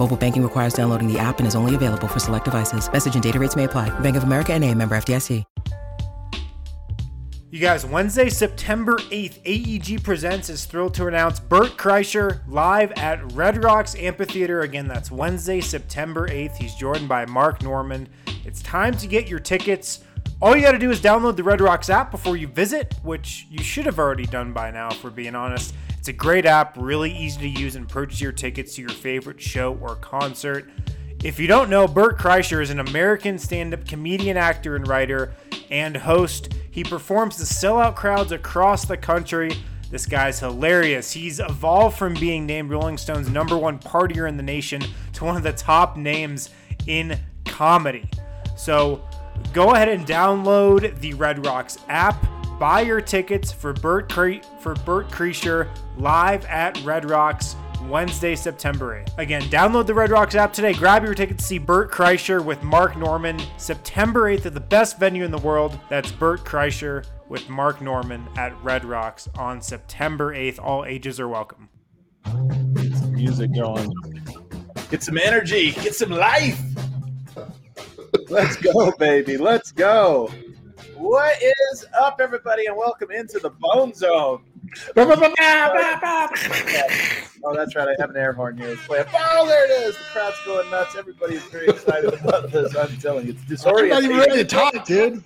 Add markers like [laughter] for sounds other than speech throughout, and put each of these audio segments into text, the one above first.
Mobile banking requires downloading the app and is only available for select devices. Message and data rates may apply. Bank of America and a member FDIC. You guys, Wednesday, September 8th, AEG Presents is thrilled to announce Bert Kreischer live at Red Rocks Amphitheater. Again, that's Wednesday, September 8th. He's joined by Mark Norman. It's time to get your tickets. All you got to do is download the Red Rocks app before you visit, which you should have already done by now, if we're being honest. It's a great app, really easy to use, and purchase your tickets to your favorite show or concert. If you don't know, Bert Kreischer is an American stand up comedian, actor, and writer and host. He performs to sellout crowds across the country. This guy's hilarious. He's evolved from being named Rolling Stone's number one partier in the nation to one of the top names in comedy. So go ahead and download the Red Rocks app. Buy your tickets for Bert Cre- for Bert Kreischer live at Red Rocks Wednesday, September 8th. Again, download the Red Rocks app today. Grab your ticket to see Bert Kreischer with Mark Norman September 8th at the best venue in the world. That's Bert Kreischer with Mark Norman at Red Rocks on September 8th. All ages are welcome. Get some music going. Get some energy. Get some life. Let's go, baby. Let's go. What is up, everybody, and welcome into the Bone Zone. oh, that's right. I have an air horn here. It's playing. Oh, there it is. The crowd's going nuts. Everybody's very excited about this. I'm telling you, it's I'm disorienting. not even ready to talk, dude.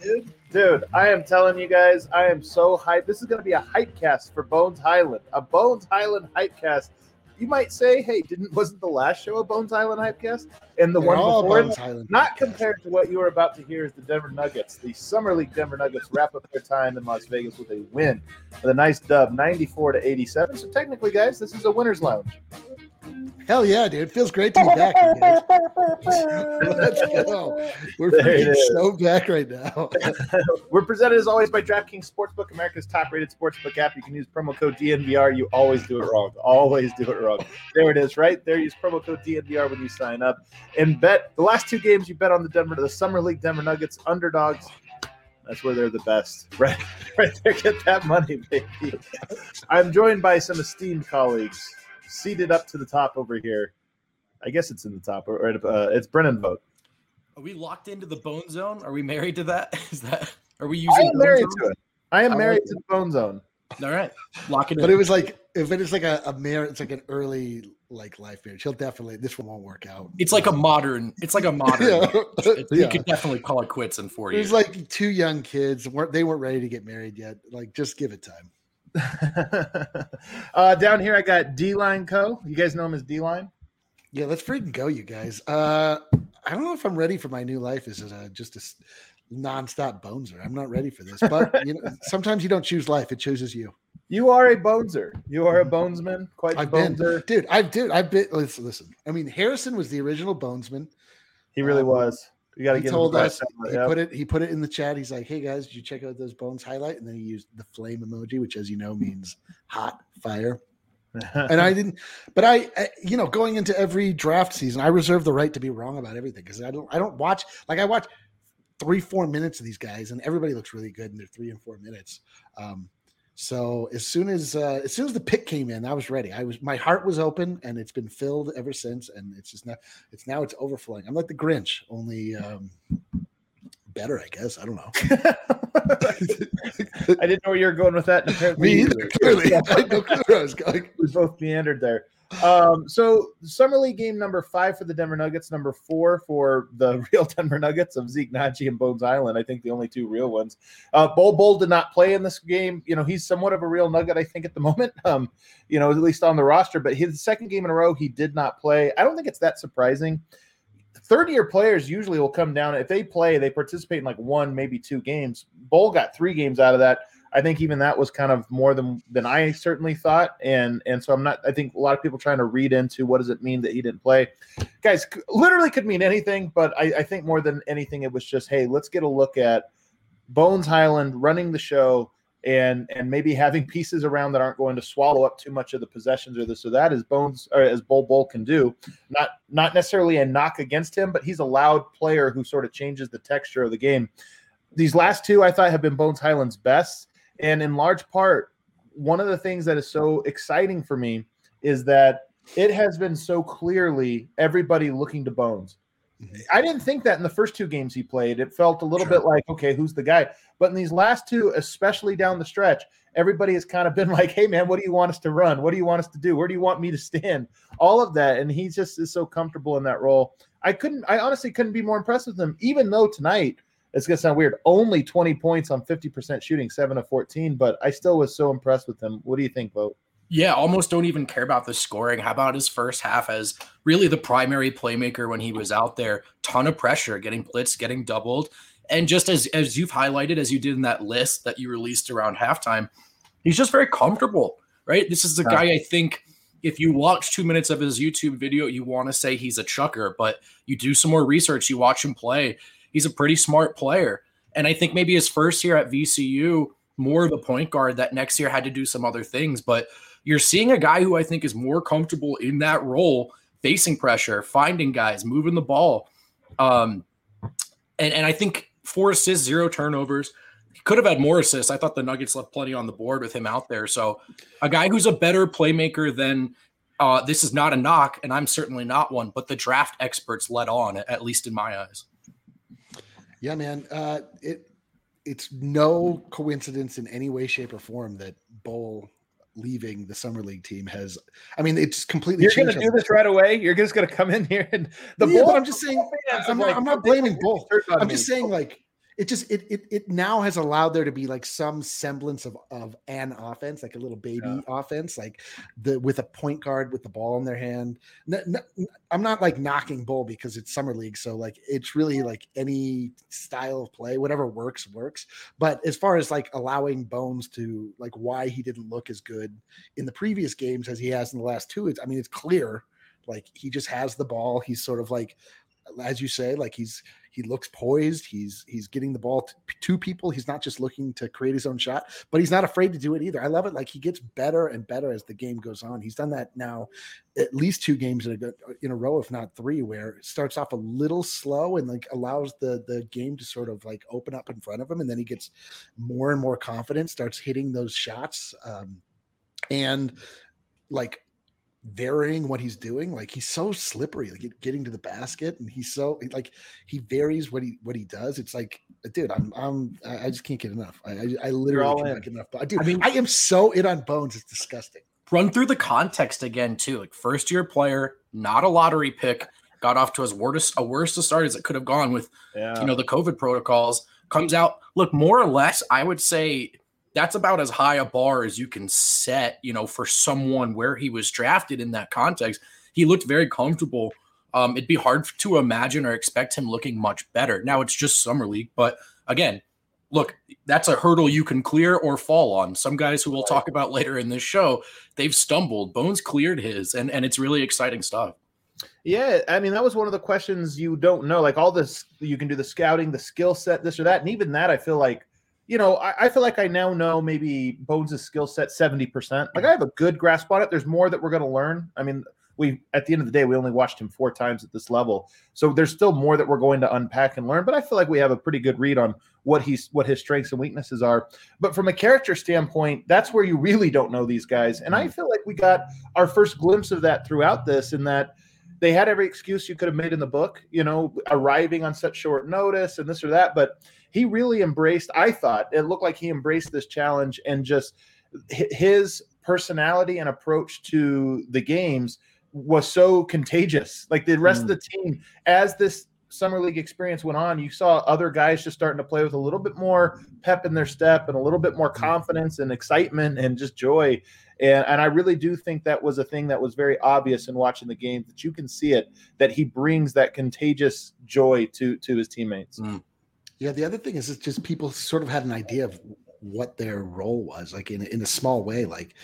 Dude, I am telling you guys, I am so hyped. This is going to be a hype cast for Bones Hyland, a Bones Hyland hype cast. You might say, hey, didn't wasn't the last show a Bones Hyland hype cast? And the They're one before Bones it? Hyland Not compared to what you are about to hear is the Denver Nuggets. The Summer League Denver Nuggets wrap up their time in Las Vegas with a win, with a nice dub, 94 to 87. So technically, guys, this is a winner's lounge. Hell yeah, dude. It Feels great to be back. [laughs] Let's go. We're freaking so back right now. [laughs] We're presented as always by DraftKings Sportsbook, America's top-rated sportsbook app. You can use promo code DNVR. You always do it wrong. Always do it wrong. There it is, right there. Use promo code DNVR when you sign up and bet. The last two games you bet on the Denver, the Summer League Denver Nuggets underdogs. That's where they're the best. [laughs] Right, right there. Get that money, baby. I'm joined by some esteemed colleagues, seated up to the top over here. I guess it's in the top, or, or uh, it's Brendan Vogt. Are we locked into the bone zone? Are we married to that? [laughs] Is that? Are we using? I using? am married zone? to it. I am I married to the Bone Zone. All right, lock it in. But it was like if it is like a, a marriage, it's like an early like life marriage. He'll definitely this one won't work out. it's like a modern. It's like a modern. [laughs] Yeah. [laughs] It- You Yeah. could definitely call it quits in four It years. was like two young kids. weren't They weren't ready to get married yet. Like just give it time. [laughs] uh, down here, I got D Line Co. You guys know him as D Line. Yeah, let's freaking go, you guys. Uh, I don't know if I'm ready for my new life as a, just a nonstop boneser. I'm not ready for this, but you know, [laughs] sometimes you don't choose life; it chooses you. You are a boneser. You are a bonesman. Quite I've been, boneser. dude. I've dude. I've been. Listen, listen. I mean, Harrison was the original bonesman. He really Um, was. You got to He told us. He Yep. put it. He put it in the chat. He's like, "Hey guys, did you check out those bones highlight?" And then he used the flame emoji, which, as you know, means hot fire. and I [laughs] didn't, but I, I, you know, going into every draft season, I reserve the right to be wrong about everything because I don't, I don't watch like I watch three, four minutes of these guys, and everybody looks really good in their three and four minutes. Um, so as soon as uh, as soon as the pick came in, I was ready. I was my heart was open, and it's been filled ever since. And it's just now, it's now it's overflowing. I'm like the Grinch, only um, better, I guess. I don't know. [laughs] I didn't know where you were going with that. [laughs] Apparently Me either. Clearly, [laughs] I no where I was going. we both meandered there. Um, so summer league game number five for the Denver Nuggets, number four for the [laughs] real Denver Nuggets of Zeke Nnaji and Bones Hyland. I think the only two real ones. Uh, Bol Bol did not play in this game. You know, he's somewhat of a real Nugget, I think, at the moment. [laughs] Um, you know, at least on the roster. But his second game in a row, he did not play. I don't think it's that surprising. Third year players usually will come down if they play, they participate in like one, maybe two games. Bol got three games out of that. I think even that was kind of more than than I certainly thought, and and so I'm not. I think a lot of people trying to read into what does it mean that he didn't play. Guys, literally could mean anything, but I, I think more than anything, it was just hey, let's get a look at Bones Hyland running the show and and maybe having pieces around that aren't going to swallow up too much of the possessions or this or that as Bones or as Bol Bol can do. Not not necessarily a knock against him, but he's a loud player who sort of changes the texture of the game. These last two I thought have been Bones Hyland's best. And in large part, one of the things that is so exciting for me is that it has been so clearly everybody looking to Bones. Mm-hmm. I didn't think that in the first two games he played. It felt a little sure. bit like, okay, who's the guy? But in these last two, especially down the stretch, everybody has kind of been [laughs] like, hey, man, what do you want us to run? What do you want us to do? Where do you want me to stand? All of that. And he just is so comfortable in that role. I couldn't, I honestly couldn't be more impressed with him, even though tonight it's gonna sound weird. Only 20 points on 50% shooting, seven of 14, but I still was so impressed with him. What do you think, Vogt? Yeah, almost don't even care about the scoring. How about his first half as really the primary playmaker when he was out there? Ton of pressure, getting blitzed, getting doubled. And just as as you've highlighted, as you did in that list that you released around halftime, he's just very comfortable, right? This is a guy I think if you watch two minutes of his YouTube video, you want to say he's a chucker, but you do some more research, you watch him play, he's a pretty smart player. And I think maybe his first year at VCU, more of a point guard that next year had to do some other things. But you're seeing a guy who I think is more comfortable in that role, facing pressure, finding guys, moving the ball. Um, and, and I think four assists, zero turnovers. He could have had more assists. I thought the Nuggets left plenty on the board with him out there. So a guy who's a better playmaker than uh, this is not a knock, and I'm certainly not one, but the draft experts led on, at least in my eyes. Yeah, man. Uh, it it's no coincidence in any way, shape, or form that Bol leaving the summer league team has. I mean, it's completely. You're going to do this right away. You're just going to come in here and the yeah, Bol. I'm just saying. I'm, like, I'm, not blaming Bol. I'm just saying, like it just it it it now has allowed there to be like some semblance of of an offense, like a little baby yeah. offense, like the with a point guard with the ball in their hand. No, no, I'm not like knocking Bol because it's summer league, so like it's really like any style of play, whatever works works. But as far as like allowing Bones to like why he didn't look as good in the previous games as he has in the last two, it's I mean it's clear like he just has the ball. He's sort of like as you say, like he's he looks poised. He's he's getting the ball to, people. He's not just looking to create his own shot, but he's not afraid to do it either. I love it. Like he gets better and better as the game goes on. He's done that now at least two games in a, in a row, if not three, where it starts off a little slow and like allows the the game to sort of like open up in front of him, and then he gets more and more confident, starts hitting those shots, um, and like varying what he's doing. Like he's so slippery, like getting to the basket, and he's so like he varies what he what he does. It's like, dude, I'm I'm I just can't get enough. I I, I literally can't get enough. But dude, I mean, I am so in on Bones. It's disgusting. Run through the context again too. Like first year player, not a lottery pick. Got off to as worst a worst a start as it could have gone with, yeah. you know, the COVID protocols. Comes out, look more or less. I would say that's about as high a bar as you can set, you know, for someone where he was drafted in that context. He looked very comfortable. Um, it'd be hard to imagine or expect him looking much better. Now it's just summer league, but again, look, that's a hurdle you can clear or fall on. Some guys who we'll talk about later in this show, they've stumbled. Bones cleared his, and and it's really exciting stuff. Yeah, I mean that was one of the questions you don't know. Like all this, you can do the scouting, the skill set, this or that, and even that, I feel like you know, I, I, feel like I now know maybe Bones' skill set 70%. Like I have a good grasp on it. There's more that we're going to learn. I mean, we at the end of the day, we only watched him four times at this level. So there's still more that we're going to unpack and learn. But I feel like we have a pretty good read on what he's what his strengths and weaknesses are. But from a character standpoint, that's where you really don't know these guys. And I mm-hmm. feel like we got our first glimpse of that throughout this, in that they had every excuse you could have made in the book, you know, arriving on such short notice and this or that. But he really embraced, I thought it looked like he embraced this challenge and just his personality and approach to the games was so contagious. Like the rest Mm. of the team, as this summer league experience went on, you saw other guys just starting to play with a little bit more pep in their step and a little bit more confidence and excitement and just joy. And, and I really do think that was a thing that was very obvious in watching the game that you can see it that he brings that contagious joy to to his teammates. Yeah, the other thing is it's just people sort of had an idea of what their role was, like in in a small way. Like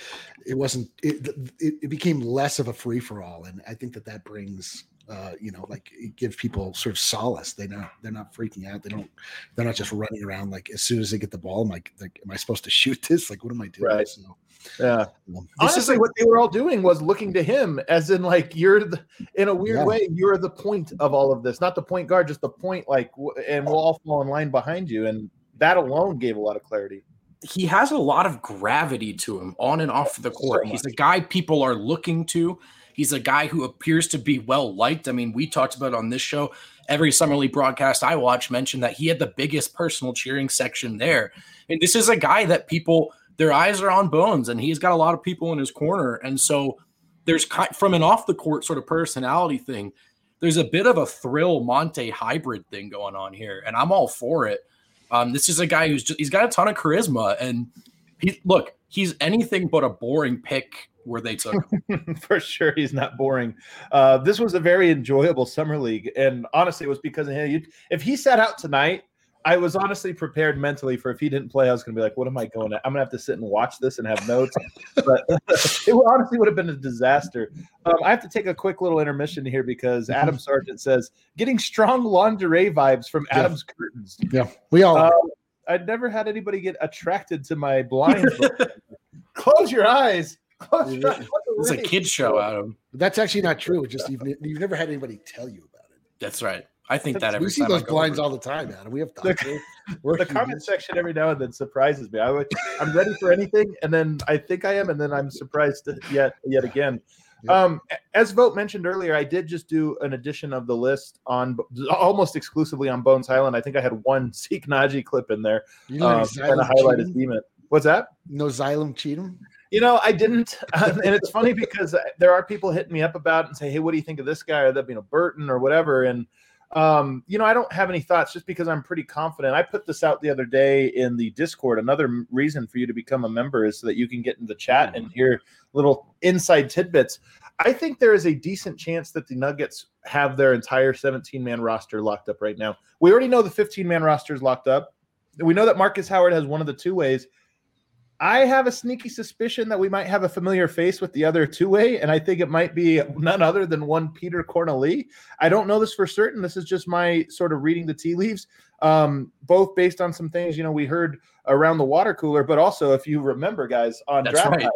it wasn't it it, it became less of a free for all, and I think that that brings. Uh, you know, like it gives people sort of solace. They not they're not freaking out. They don't they're not just running around like as soon as they get the ball. I'm like, like am I supposed to shoot this? Like, what am I doing? Right. So, Yeah. um, This is Honestly, what they were all doing was looking to him, as in like you're the, in a weird Yeah. way, you're the point of all of this, not the point guard, just the point. Like, and we'll all fall in line behind you, and that alone gave a lot of clarity. he has a lot of gravity to him on and off the court. So He's a guy people are looking to. He's a guy who appears to be well liked. I mean, we talked about on this show every summer league broadcast I watched mentioned that he had the biggest personal cheering section there. And this is a guy that people their eyes are on Bones, and he's got a lot of people in his corner. And so there's from an off the court sort of personality thing. There's a bit of a thrill Monte hybrid thing going on here, and I'm all for it. Um, this is a guy who's just, he's got a ton of charisma, and he look he's anything but a boring pick where they took. [laughs] For sure, he's not boring. Uh, this was a very enjoyable summer league, and honestly, it was because of him. If he sat out tonight, I was honestly prepared mentally for if he didn't play, I was going to be like, "What am I going to? I'm going to have to sit and watch this and have notes." but [laughs] it honestly would have been a disaster. Um, I have to take a quick little intermission here because Adam Sargent says getting strong lingerie vibes from Yeah. Adam's curtains. yeah, we all. Uh, I'd never had anybody get attracted to my blinds. [laughs] Close your eyes. Close your eyes. It's a rays kid show, Adam. that's actually not true. It's just you've, you've never had anybody tell you about it. That's right. I think that every we see time I those go blinds over. all the time, Adam. We have The- We're- we're the comment [laughs] section every now and then surprises me. I would, I'm ready for anything, and then I think I am, and then I'm surprised yet yet again. Yep. Um, as Vogt mentioned earlier, I did just do an edition of the list on almost exclusively on Bones Hyland. I think I had one [laughs] Zeke Nnaji clip in there, You know, um, trying highlight his demon. What's that? no Zylan Cheatham. You know, I didn't, [laughs] um, and it's funny because there are people hitting me up about it and say, "Hey, what do you think of this guy or that, you know, Burton or whatever?" And um, you know, I don't have any thoughts just because I'm pretty confident. I put this out the other day in the Discord. Another reason for you to become a member is so that you can get in the chat and hear little inside tidbits. I think there is a decent chance that the Nuggets have their entire 17 man roster locked up right now. We already know the 15 man roster is locked up. We know that Marcus Howard has one of the two ways. I have a sneaky suspicion that we might have a familiar face with the other two way, and I think it might be none other than one Peter Cornelie. I don't know this for certain. This is just my sort of reading the tea leaves, um, both based on some things you know we heard around the water cooler, but also if you remember, guys, on That's draft right. night,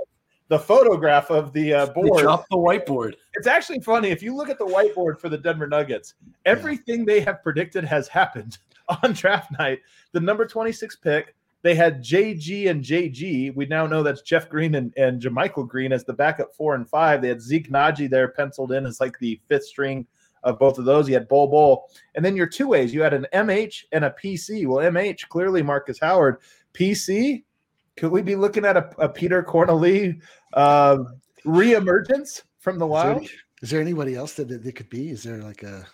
the photograph of the uh, They board. dropped the whiteboard. It's actually funny if you look at the whiteboard for the Denver Nuggets. Everything they have predicted has happened [laughs] on draft night. The number 26 pick, they had JG and JG. We now know that's Jeff Green and, and JaMychal Green as the backup four and five. They had Zeke Nnaji there penciled in as like the fifth string of both of those. You had Bol Bol. And then your two ways, you had an MH and a PC. Well, MH, clearly Marcus Howard. PC, could we be looking at a, a Peter Cornelie uh, reemergence from the Is there, wild? is there anybody else that it could be? Is there like a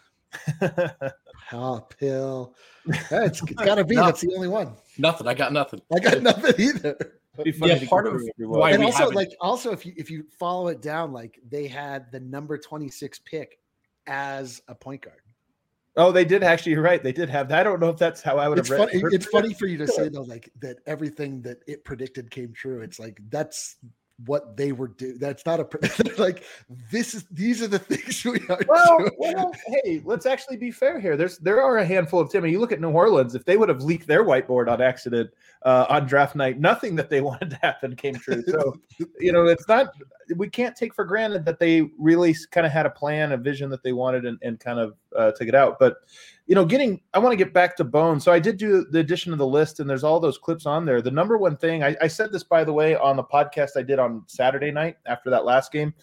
[laughs] pop pill? It's got to be. No. That's the only one. Nothing. I got nothing. I got nothing either. Be Yeah, part of through why and we also, haven't- like, also if you if you follow it down, like they had the number twenty six pick as a point guard. Oh, they did actually. You're right. They did have that. I don't know if that's how I would It's have read. funny. It's funny [laughs] for you to say though, like that everything that it predicted came true. It's like that's what they were doing. That's not a [laughs] like this is these are the [laughs] things we are Well, doing. well, hey, let's actually be fair here. There's there are a handful of Timmy. You look at New Orleans. If they would have leaked their whiteboard on accident uh, on draft night, nothing that they [laughs] wanted to happen came true. So, you know, it's not. We can't take for granted that they really kind of had a plan, a vision that they wanted, and, and kind of uh, took it out. But you know, getting I want to get back to Bone. So I did do the addition of the list, and there's all those clips on there. The number one thing I, I said this by the way on the podcast I did on Saturday night after that last game,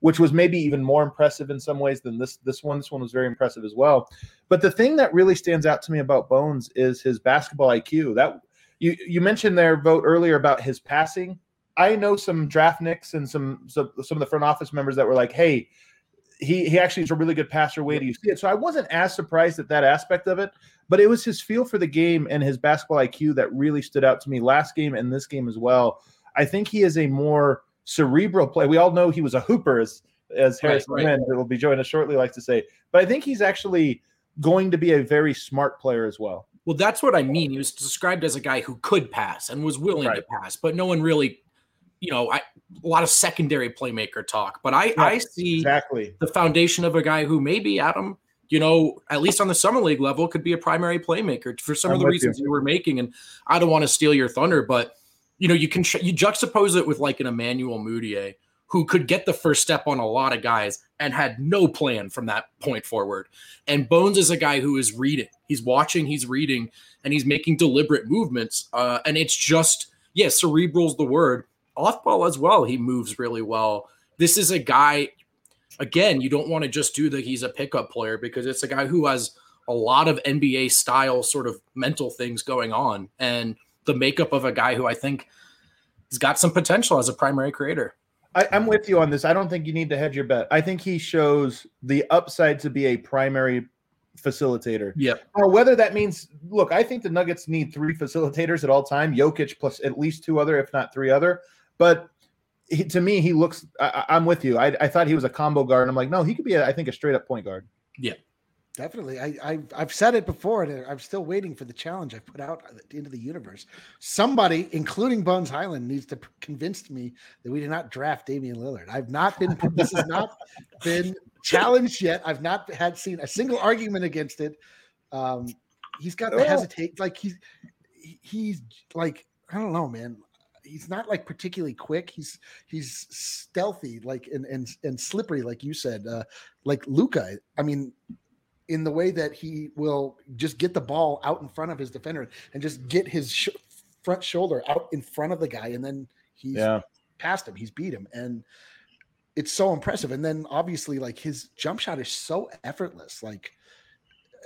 which was maybe even more impressive in some ways than this this one. This one was very impressive as well. But the thing that really stands out to me about Bones is his basketball IQ. That you you mentioned their Vogt earlier about his passing. I know some draft nicks and some some some of the front office members that were like, "Hey, he he actually is a really good passer. Way do you see it? So I wasn't as surprised at that aspect of it, but it was his feel for the game and his basketball IQ that really stood out to me last game and this game as well. I think he is a more cerebral play. We all know he was a hooper, as as Harris right, right. will be joining us shortly likes to say, but I think he's actually going to be a very smart player as well. Well, that's what I mean. He was described as a guy who could pass and was willing right. to pass, but no one really, you know, I, a lot of secondary playmaker talk. But I, I see exactly the foundation of a guy who maybe Adam, you know, at least on the summer league level, could be a primary playmaker for some I'm of the reasons you. you were making. And I don't want to steal your thunder, but you know, you can you juxtapose it with like an Emmanuel Mudiay who could get the first step on a lot of guys and had no plan from that point forward. And Bones is a guy who is reading. He's watching, he's reading, and he's making deliberate movements. Uh, and it's just, yeah, cerebral's the word. Off ball as well, he moves really well. This is a guy, again, you don't want to just do that he's a pickup player because it's a guy who has a lot of NBA style sort of mental things going on. And the makeup of a guy who I think has got some potential as a primary creator. I, am with you on this. I don't think you need to hedge your bet. I think he shows the upside to be a primary facilitator. Yeah. Or whether that means, look, I think the Nuggets need three facilitators at all time. Jokic plus at least two other, if not three other. But he, to me, he looks. I, am with you. I, I, thought he was a combo guard. I'm like, no, he could be. A, I think a straight up point guard. Yeah. Definitely. I, I I've said it before, and I'm still waiting for the challenge I put out into the universe. Somebody, including Bones Hyland, needs to convince me that we did not draft Damian Lillard. I've not been. this has not been challenged yet. I've not had seen a single argument against it. Um, he's got to oh. hesitate. Like he's he's like I don't know, man. He's not like particularly quick. He's he's stealthy, like and and and slippery, like you said. Uh, like Luka, I mean, in the way that he will just get the ball out in front of his defender and just get his sh- front shoulder out in front of the guy, and then he's yeah. past him. He's beat him, and it's so impressive. And then obviously, like his jump shot is so effortless. Like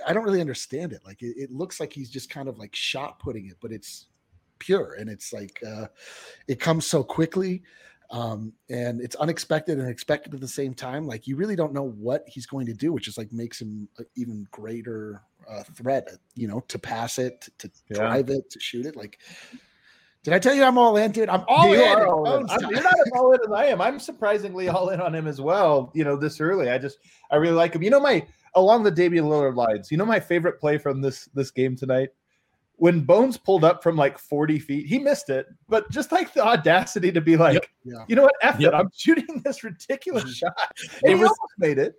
I don't really understand it. Like it, it looks like he's just kind of like shot putting it, but it's pure and it's like uh it comes so quickly um, and it's unexpected and expected at the same time. Like you really don't know what he's going to do, which is like makes him an even greater uh, threat. You know, to pass it, to yeah. drive it, to shoot it. Like, did I tell you I'm all in, dude? I'm all you in. All in. I'm, you're not as all in as I am. I'm surprisingly all in on him as well. You know, this early, I just I really like him. You know, my along the Damian Lillard lines. You know, my favorite play from this this game tonight when Bones pulled up from like 40 feet, he missed it, but just like the audacity to be like, yep. yeah. you know what, F yep. it, I'm shooting this ridiculous mm-hmm. shot. And it he was, almost made it.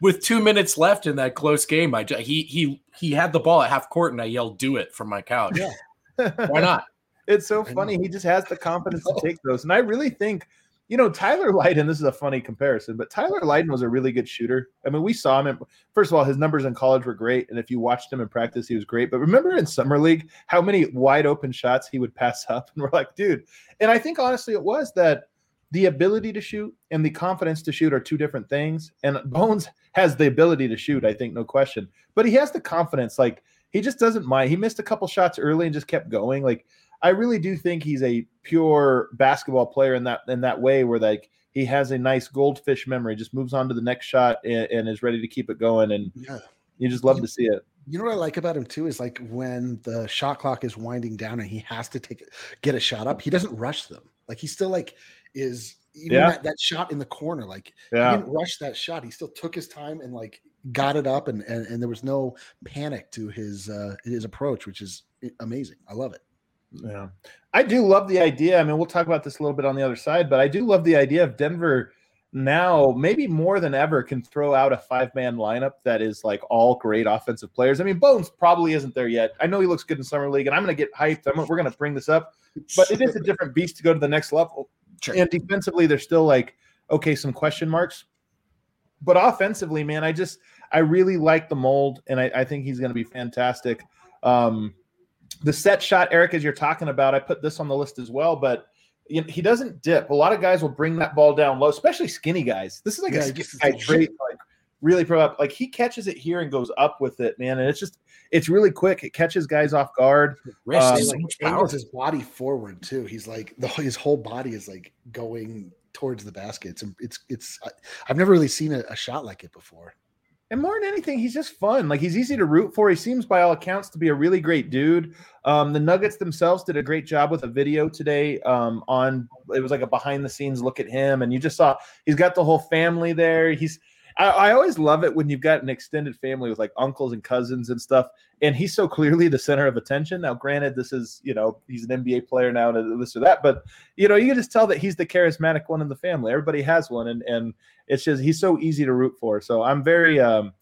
With two minutes left in that close game, I he he he had the ball at half court, and I yelled, "Do it!" from my couch. Yeah, why not? [laughs] It's so funny. He just has the confidence to take those, and I really think you know, Tyler Lydon, this is a funny comparison, but Tyler Lydon was a really good shooter. I mean, we saw him. In, first of all, his numbers in college were great. And if you watched him in practice, he was great. But remember in Summer League, how many wide open shots he would pass [laughs] up? And we're like, dude. And I think honestly, it was that the ability to shoot and the confidence to shoot are two different things. And Bones has the ability to shoot, I think, no question. But he has the confidence. Like, he just doesn't mind. He missed a couple shots early and just kept going. Like, I really do think he's a pure basketball player in that in that way, where like he has a nice goldfish memory, just moves on to the next shot and, and is ready to keep it going, and yeah. you just love you, to see it. You know what I like about him too is like when the shot clock is winding down and he has to take get a shot up, he doesn't rush them. Like he still like is even yeah. that, that shot in the corner, like yeah. he didn't rush that shot. He still took his time and like got it up and and, and there was no panic to his uh his approach, which is amazing. I love it. Yeah. I do love the idea. I mean, we'll talk about this a little bit on the other side, but I do love the idea of Denver now, maybe more than ever, can throw out a five man lineup that is like all great offensive players. I mean, Bones probably isn't there yet. I know he looks good in Summer League, and I'm going to get hyped. I'm, we're going to bring this up, but it is a different beast to go to the next level. Sure. And defensively, there's still like, okay, some question marks. But offensively, man, I just, I really like the mold, and I, I think he's going to be fantastic. Um, the set shot, Eric, as you're talking about, I put this on the list as well, but he doesn't dip. A lot of guys will bring that ball down low, especially skinny guys. This is like yeah, a guy trait, like really pro up. Like he catches it here and goes up with it, man. And it's just it's really quick. It catches guys off guard. Wrist um, like angles his body forward too. He's like the his whole body is like going towards the basket. It's it's it's. I've never really seen a, a shot like it before. And more than anything, he's just fun. Like he's easy to root for. He seems, by all accounts, to be a really great dude. Um, the Nuggets themselves did a great job with a video today. Um, on it was like a behind the scenes look at him, and you just saw he's got the whole family there. He's I, I, always love it when you've got an extended family with like uncles and cousins and stuff, and he's so clearly the center of attention. Now, granted, this is you know he's an NBA player now and this or that, but you know you can just tell that he's the charismatic one in the family. Everybody has one, and and it's just he's so easy to root for. So I'm very um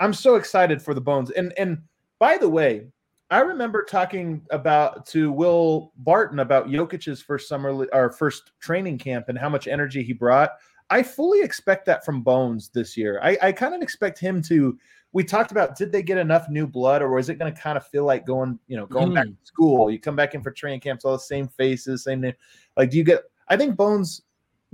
I'm so excited for the Bones. And and by the way, I remember talking about to Will Barton about Jokic's first summer or first training camp and how much energy he brought. I fully expect that from Bones this year. I, I kind of expect him to. We talked about did they get enough new blood, or is it going to kind of feel like going, you know, going mm. back to school? You come back in for training camps, all the same faces, same name. Like, do you get? I think Bones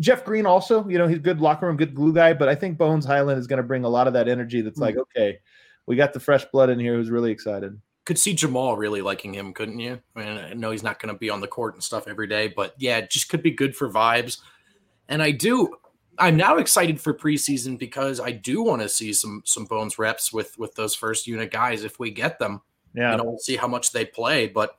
Jeff Green also, you know, he's good locker room, good glue guy, but I think Bones Hyland is going to bring a lot of that energy that's mm like, okay, we got the fresh blood in here who's really excited. Could see Jamal really liking him, couldn't you? I mean, I know he's not going to be on the court and stuff every day, but yeah, it just could be good for vibes. And I do, I'm now excited for preseason because I do want to see some some Bones reps with with those first unit guys if we get them. Yeah, you know, we'll see how much they play, but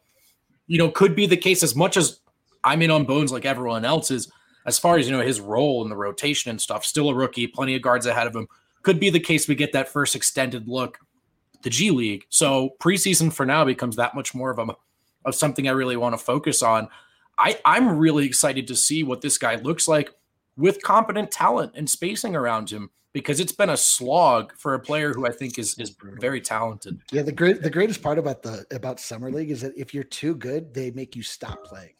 you know, could be the case as much as I'm in on Bones like everyone else is as far as you know his role in the rotation and stuff still a rookie plenty of guards ahead of him could be the case we get that first extended look the g league. So preseason for now becomes that much more of a of something i really want to focus on. I i'm really excited to see what this guy looks like with competent talent and spacing around him because it's been a slog for a player who I think is is very talented. Yeah, the great the greatest part about the about summer league is that if you're too good, they make you stop playing.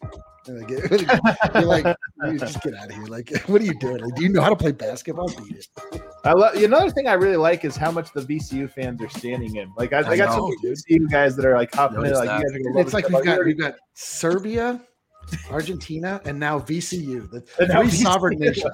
Like, [laughs] you're like, you just get out of here. Like, [laughs] what are you doing? Like, do you know how to play basketball? Beat it. I love another thing I really like is how much the VCU fans are standing in. Like, I, I, I got know, some VCU guys that are like hopping in. Like, you guys it's like we've got we've got Serbia, Argentina, and now VCU, the [laughs] and three sovereign [laughs] nations.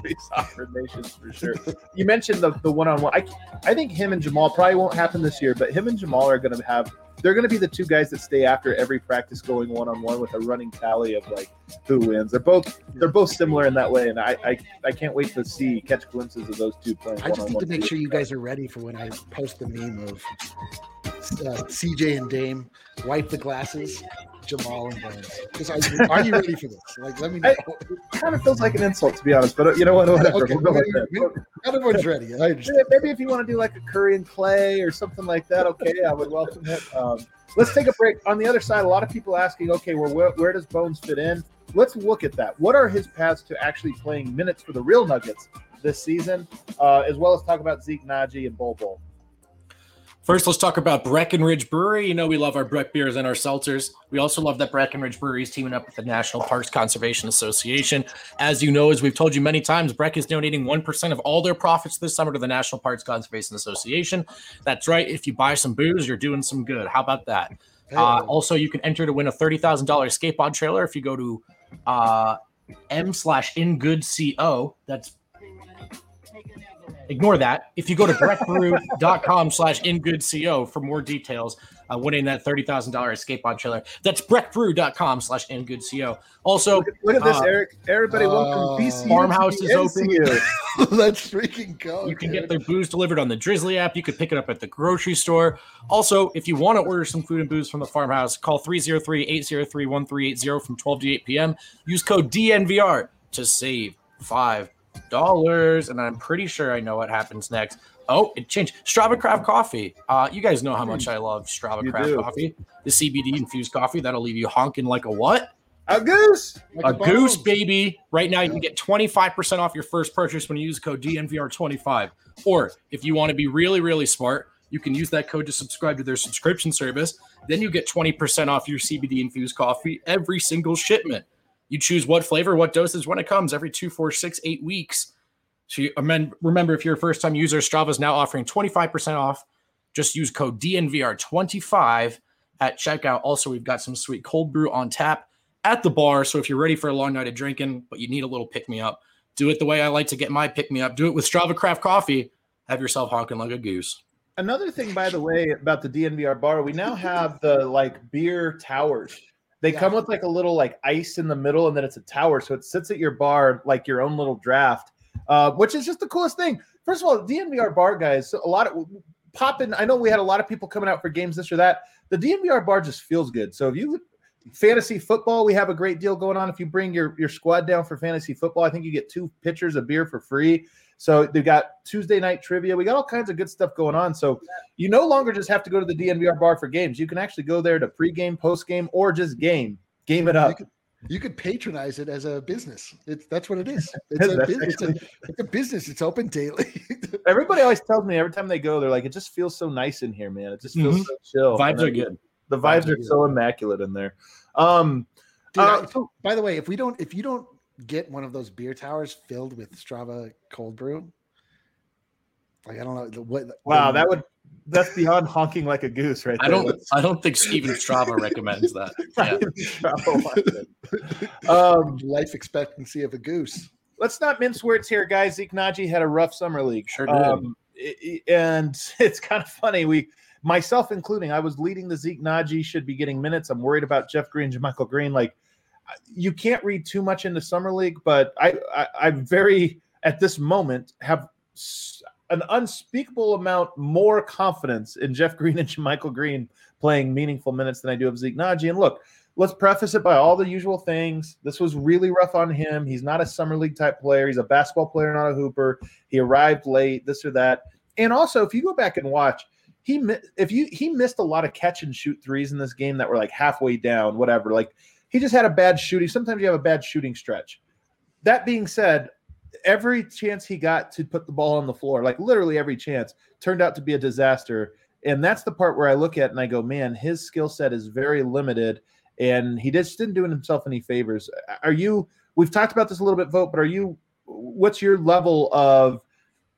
three sovereign nations for sure. You mentioned the the one on one. I I think him and Jamal probably won't happen this year, but him and Jamal are going to have. They're going to be the two guys that stay after every practice, going one on one with a running tally of like who wins. They're both they're both similar in that way, and I I, I can't wait to see catch glimpses of those two playing. I just need to make sure you guys are ready for when I post the meme of uh, CJ and Dame wipe the glasses Jamal and Bones. Are you, are you ready for this? Like, let me know. I, it kind of feels like an insult, to be honest, but uh, you know what? Whatever. Okay, we'll maybe, maybe, everyone's ready. I understand. Maybe if you want to do like a Curry and Clay or something like that, okay, I would welcome it. Um, let's take a break. On the other side, a lot of people asking, okay, well, where, where does Bones fit in? Let's look at that. What are his paths to actually playing minutes for the real Nuggets this season, uh, as well as talk about Zeke Nnaji and Bol Bol? First, let's talk about Breckenridge Brewery. You know, we love our Breck beers and our seltzers. We also love that Breckenridge Brewery is teaming up with the National Parks Conservation Association. As you know, as we've told you many times, Breck is donating 1% of all their profits this summer to the National Parks Conservation Association. That's right. If you buy some booze, you're doing some good. How about that? Uh, also, you can enter to win a $30,000 skateboard trailer if you go to uh, M slash in good CO. That's ignore that. If you go to breckbrew.com slash ingoodco for more details, uh, winning that $30,000 escape pod trailer. That's breckbrew.com slash ingoodco. Also, look at, look at this, uh, Eric. Everybody, welcome. Uh, BCU Farmhouse is open. [laughs] [laughs] Let's freaking go. You can get their booze delivered on the Drizzly app. You could pick it up at the grocery store. Also, if you want to order some food and booze from the farmhouse, call 303 803 1380 from 12 to 8 p.m. Use code DNVR to save five dollars, and I'm pretty sure I know what happens next. Oh, it changed. Strava Craft Coffee. Uh, you guys know how much I love Strava you Craft do. Coffee. The CBD infused coffee that'll leave you honking like a what? A goose. Like a, a goose, baby. Right now, you can get 25% off your first purchase when you use code DNVR25. Or if you want to be really, really smart, you can use that code to subscribe to their subscription service. Then you get 20% off your CBD infused coffee every single shipment. You choose what flavor, what dosage when it comes every two, four, six, eight weeks. So you, remember, if you're a first time user, Strava is now offering 25% off. Just use code DNVR25 at checkout. Also, we've got some sweet cold brew on tap at the bar. So if you're ready for a long night of drinking, but you need a little pick me up, do it the way I like to get my pick me up. Do it with Strava Craft Coffee. Have yourself honking like a goose. Another thing, by the way, about the DNVR bar, we now have the like beer towers They Yeah. come with like a little like ice in the middle, and then it's a tower, so it sits at your bar like your own little draft, uh, which is just the coolest thing. First of all, DNVR bar guys, a lot of popping. I know we had a lot of people coming out for games, this or that. The DNVR bar just feels good. So if you fantasy football, we have a great deal going on. If you bring your your squad down for fantasy football, I think you get two pitchers of beer for free. So they've got Tuesday night trivia. We got all kinds of good stuff going on. So you no longer just have to go to the DNVR bar for games. You can actually go there to pregame, postgame, or just game. Game it up. You could patronize it as a business. It's that's what it is. [laughs] It's a, That's bu- it's a, it's a business. It's open daily. [laughs] Everybody always tells me every time they go, they're like, it just feels so nice in here, man. It just feels Mhm. so chill. Vibes And are good. The vibes, Vibes are are so immaculate in there. Um, Dude, Uh, I- by the way, if we don't, if you don't get one of those beer towers filled with Strava cold brew, like I don't know what. wow, that would that's beyond honking like a goose, right? I there. don't. I don't think Steven Strava recommends that. [laughs] Yeah. [laughs] um, life expectancy of a goose. let's not mince words here, guys. Zeke Nnaji had a rough summer league. Sure did. Um, i- i- and [laughs] it's kind of funny. We, myself including, I was leading the Zeke Nnaji should be getting minutes. I'm worried about Jeff Green, Michael Green. Like, you can't read too much into summer league, but I, I I'm very at this moment have an unspeakable amount more confidence in Jeff Green and Michael Green playing meaningful minutes than I do of Zeke Nnaji. And look, let's preface it by all the usual things. This was really rough on him. He's not a summer league type player. He's a basketball player, not a hooper. He arrived late, this or that. And also, if you go back and watch, he if you he missed a lot of catch and shoot threes in this game that were like halfway down, whatever. Like he just had a bad shooting. Sometimes you have a bad shooting stretch. That being said, every chance he got to put the ball on the floor, like literally every chance, turned out to be a disaster. And that's the part where I look at and I go, man, his skill set is very limited, and he just didn't do himself any favors. Are you? We've talked about this a little bit, Vogt, but are you? What's your level of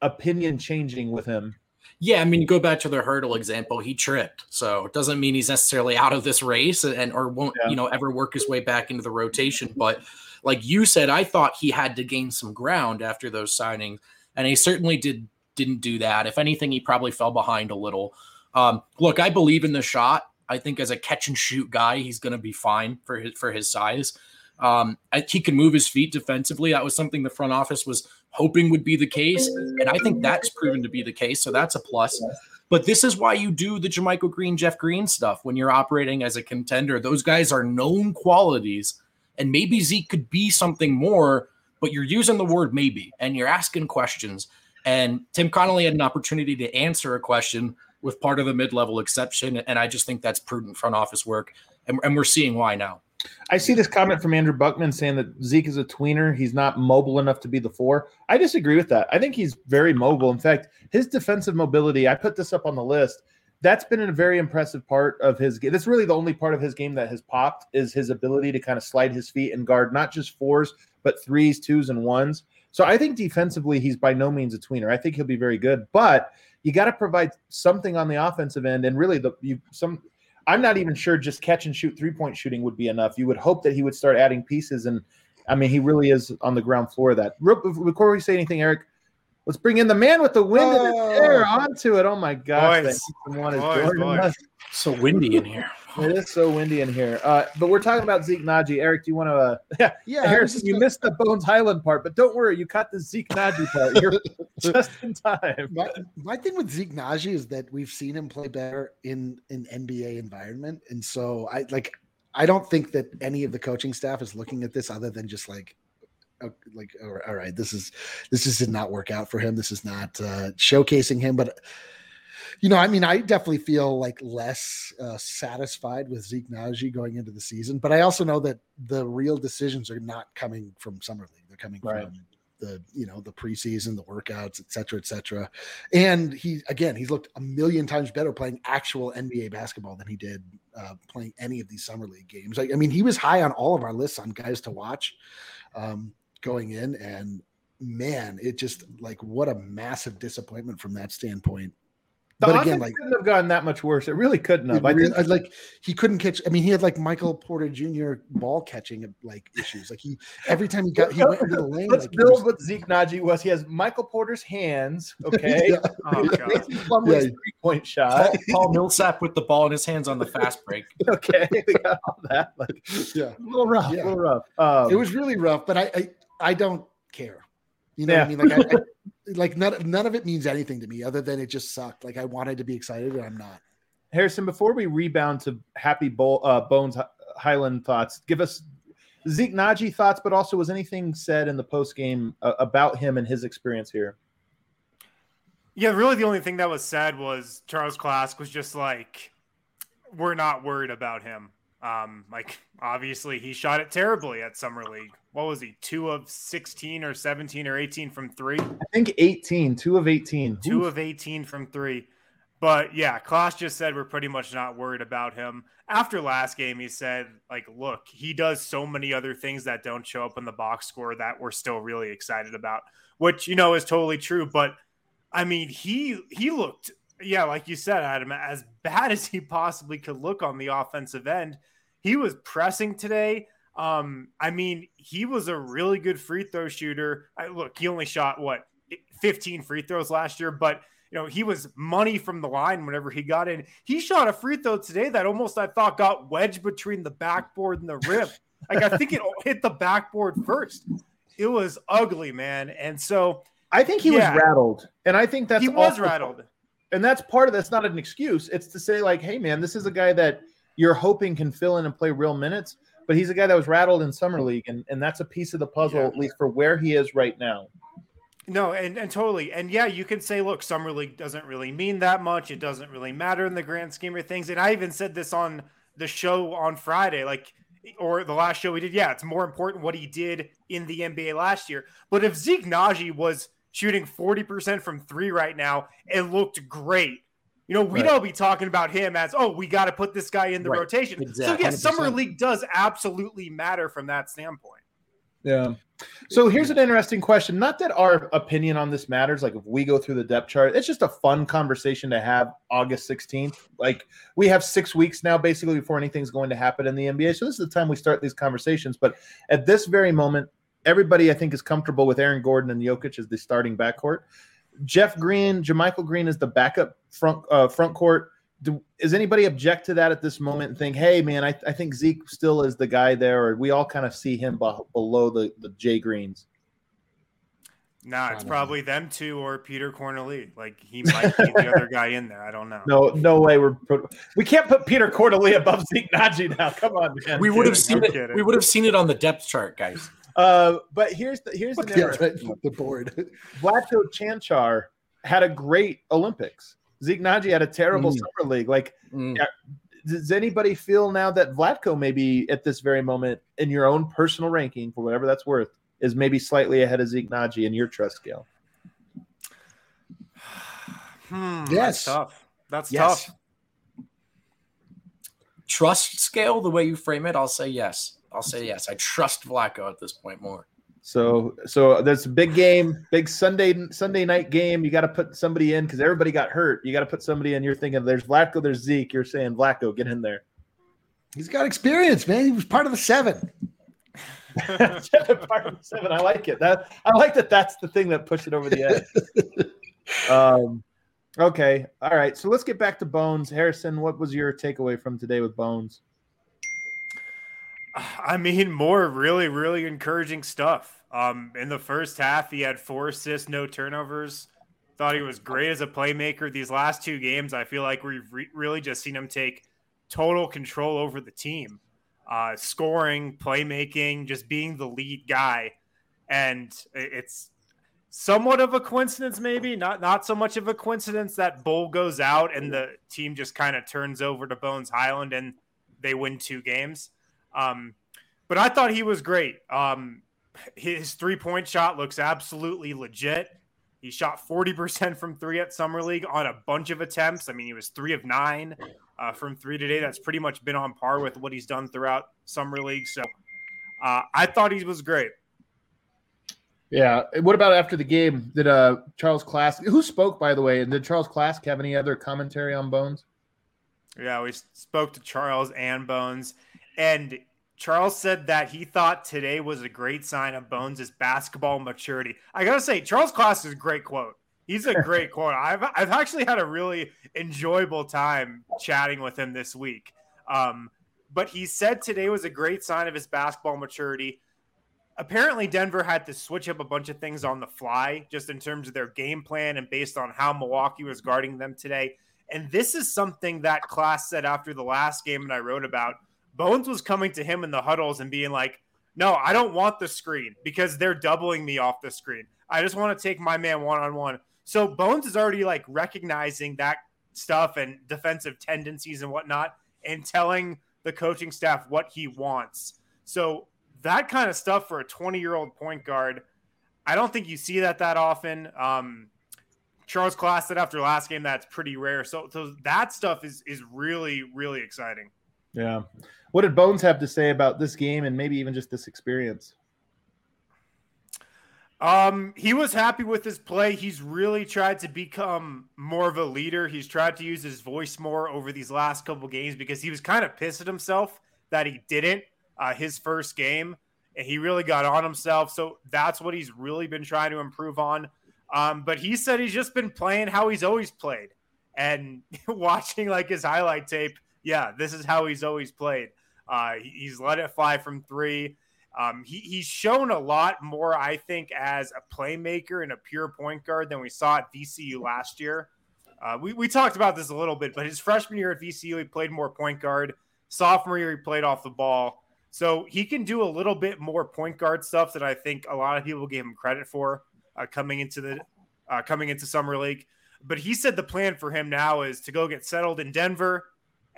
opinion changing with him? Yeah, I mean, go back to the hurdle example. He tripped, so it doesn't mean he's necessarily out of this race and or won't Yeah. you know ever work his way back into the rotation. But like you said, I thought he had to gain some ground after those signings, and he certainly did didn't do that. If anything, he probably fell behind a little. Um, look, I believe in the shot. I think as a catch and shoot guy, he's going to be fine for his for his size. Um, I, he can move his feet defensively. That was something the front office was hoping would be the case, and I think that's proven to be the case. So that's a plus. But this is why you do the JaMychal Green, Jeff Green stuff when you're operating as a contender. Those guys are known qualities, and maybe Zeke could be something more. But you're using the word maybe, and you're asking questions. And Tim Connolly had an opportunity to answer a question with part of the mid-level exception, and I just think that's prudent front office work, and, and we're seeing why now. I see this comment from Andrew Buckman saying that Zeke is a tweener. He's not mobile enough to be the four. I disagree with that. I think he's very mobile. In fact, his defensive mobility, I put this up on the list. That's been a very impressive part of his game. That's really the only part of his game that has popped is his ability to kind of slide his feet and guard not just fours, but threes, twos, and ones. So I think defensively, he's by no means a tweener. I think he'll be very good, but you got to provide something on the offensive end. And really, the you some I'm not even sure just catch and shoot three point shooting would be enough. You would hope that he would start adding pieces. And I mean, he really is on the ground floor of that. Before we say anything, Eric, let's bring in the man with the wind in his Oh. hair onto it. Oh my gosh. Boys. that one is Boys, boys. Love. So windy in here. It is so windy in here. Uh, but we're talking about Zeke Nnaji. Eric, do you want to? Uh, yeah, [laughs] Yeah, Harrison, you gonna- missed the Bones Hyland part, but don't worry, you caught the Zeke Nnaji part. You're [laughs] just in time. my, my thing with Zeke Nnaji is that we've seen him play better in an NBA environment, and so I like. I don't think that any of the coaching staff is looking at this other than just like, like, all right, this is this just did not work out for him. This is not uh, showcasing him, but you know, I mean, I definitely feel like less uh, satisfied with Zeke Nnaji going into the season, but I also know that the real decisions are not coming from summer league; they're coming Right. from the you know the preseason, the workouts, et cetera, et cetera. And he again, he's looked a million times better playing actual NBA basketball than he did uh, playing any of these summer league games. Like, I mean, he was high on all of our lists on guys to watch um, going in, and man, it just like what a massive disappointment from that standpoint The but again, like couldn't have gotten that much worse. It really couldn't have. I really- think like he couldn't catch. I mean, he had like Michael Porter Jr. ball catching like issues. Like he every time he got he went into the lane. let's Like, build just- what Zeke Nnaji was. He has Michael Porter's hands. [laughs] Okay. Yeah. Oh god. [laughs] Yeah. three point shot. Paul, Paul Millsap with the ball in his hands on the fast break. [laughs] Okay, we got all that. Like, yeah. a little rough. Yeah. A little rough. Um, it was really rough, but I I, I don't care. You know Yeah. what I mean? Like I, I [laughs] like none none of it means anything to me other than it just sucked. Like I wanted to be excited and I'm not. Harrison. Before we rebound to Happy Bo- uh, Bones Hyland thoughts, give us Zeke Nnaji thoughts, but also was anything said in the post game uh, about him and his experience here? Yeah, really the only thing that was said was Charles Klask was just like, we're not worried about him. Um, like obviously he shot it terribly at Summer League. What was he? Two of sixteen or seventeen or eighteen from three? I think 18, two of 18. Two Oof. of eighteen from three. But yeah, Klask just said we're pretty much not worried about him. After last game, he said, like, look, he does so many other things that don't show up in the box score that we're still really excited about, which you know is totally true. But I mean, he he looked, yeah, like you said, Adam, as bad [laughs] as he possibly could look on the offensive end. He was pressing today. Um, I mean, he was a really good free throw shooter. I, look, he only shot what 15 free throws last year, but you know, he was money from the line whenever he got in. He shot a free throw today that almost I thought got wedged between the backboard and the rim. [laughs] like I think it hit the backboard first. It was ugly, man. And so I think he Yeah. was rattled, and I think that's he was rattled. And that's part of that's not an excuse. It's to say like, hey man, this is a guy that you're hoping can fill in and play real minutes, but he's a guy that was rattled in summer league, and and that's a piece of the puzzle Yeah. at least for where he is right now. No, and, and totally. And yeah, you can say, look, Summer League doesn't really mean that much. It doesn't really matter in the grand scheme of things. And I even said this on the show on Friday, like, or the last show we did. Yeah, it's more important what he did in the NBA last year. But if Zeke Nnaji was shooting 40% from three right now, it looked great. You know, we'd Right. all be talking about him as, oh, we got to put this guy in the Right. rotation. Exactly. So, yeah, Summer 100%. League does absolutely matter from that standpoint. Yeah. So here's an interesting question. Not that our opinion on this matters. Like if we go through the depth chart, it's just a fun conversation to have August 16th. Like we have six weeks now basically before anything's going to happen in the NBA. So this is the time we start these conversations. But at this very moment, everybody I think is comfortable with Aaron Gordon and Jokic as the starting backcourt. Jeff Green, JaMychal Green is the backup front uh, front court. Do, is anybody object to that at this moment and think, hey man, I, I think Zeke still is the guy there, or we all kind of see him be- below the the Jay Greens? Nah, it's Probably. probably them two or Peter Cornelie. Like he might be the [laughs] other guy in there. I don't know. No, no way. We're we can't put Peter Cornelie above Zeke Nnaji now. Come on, man. We would have seen I'm it. kidding. We would have seen it on the depth chart, guys. Uh, but here's the here's the Yeah, right, the board. Vlatko Cancar had a great Olympics. Zeke Nnaji had a terrible Mm. summer league. Like, Mm. does anybody feel now that Vlatko maybe at this very moment in your own personal ranking for whatever that's worth is maybe slightly ahead of Zeke Nnaji in your trust scale? [sighs] Hmm, Yes. that's tough. That's Yes. tough. Trust scale, the way you frame it, I'll say yes. I'll say yes. I trust Vlatko at this point more. So, so there's a big game, big Sunday Sunday night game. You got to put somebody in because everybody got hurt. You got to put somebody in. You're thinking there's Vlatko, there's Zeke. You're saying Vlatko, get in there. He's got experience, man. He was part of the seven. [laughs] Part of seven. I like it. That I like that. That's the thing that pushed it over the edge. [laughs] um, okay, all right. So let's get back to Bones. Harrison, what was your takeaway from today with Bones? I mean, more really, really encouraging stuff. Um, in the first half, he had four assists, no turnovers. Thought he was great as a playmaker. These last two games, I feel like we've re- really just seen him take total control over the team, uh, scoring, playmaking, just being the lead guy. And it's somewhat of a coincidence, maybe not not so much of a coincidence that Bol goes out and the team just kind of turns over to Bones Hyland and they win two games. Um, but I thought he was great. Um, his three point shot looks absolutely legit. He shot 40% from three at Summer League on a bunch of attempts. I mean, he was three of nine uh, from three today. That's pretty much been on par with what he's done throughout Summer League. So uh, I thought he was great. Yeah. What about after the game? Did uh Charles Klask who spoke by the way, and did Charles Klask have any other commentary on Bones? Yeah, we spoke to Charles and Bones, and Charles said that he thought today was a great sign of Bones' basketball maturity. I gotta say, Charles Klask is a great quote. He's a great [laughs] quote. I've I've actually had a really enjoyable time chatting with him this week. Um, but he said today was a great sign of his basketball maturity. Apparently, Denver had to switch up a bunch of things on the fly, just in terms of their game plan and based on how Milwaukee was guarding them today. And this is something that Klask said after the last game that I wrote about. Bones was coming to him in the huddles and being like, No, I don't want the screen because they're doubling me off the screen. I just want to take my man one on one. So Bones is already like recognizing that stuff and defensive tendencies and whatnot and telling the coaching staff what he wants. So that kind of stuff for a 20 year old point guard, I don't think you see that that often. Um, Charles Klask said after last game that's pretty rare. So, so that stuff is is really really exciting. Yeah. What did Bones have to say about this game and maybe even just this experience? Um, he was happy with his play. He's really tried to become more of a leader. He's tried to use his voice more over these last couple games because he was kind of pissed at himself that he didn't uh, his first game, and he really got on himself. So that's what he's really been trying to improve on. Um, but he said he's just been playing how he's always played, and [laughs] watching like his highlight tape. Yeah, this is how he's always played. Uh, he's let it fly from three. Um, he, he's shown a lot more, I think, as a playmaker and a pure point guard than we saw at VCU last year. Uh, we, we talked about this a little bit, but his freshman year at VCU, he played more point guard. Sophomore year, he played off the ball. So he can do a little bit more point guard stuff that I think a lot of people gave him credit for uh, coming into the uh, coming into summer league. But he said the plan for him now is to go get settled in Denver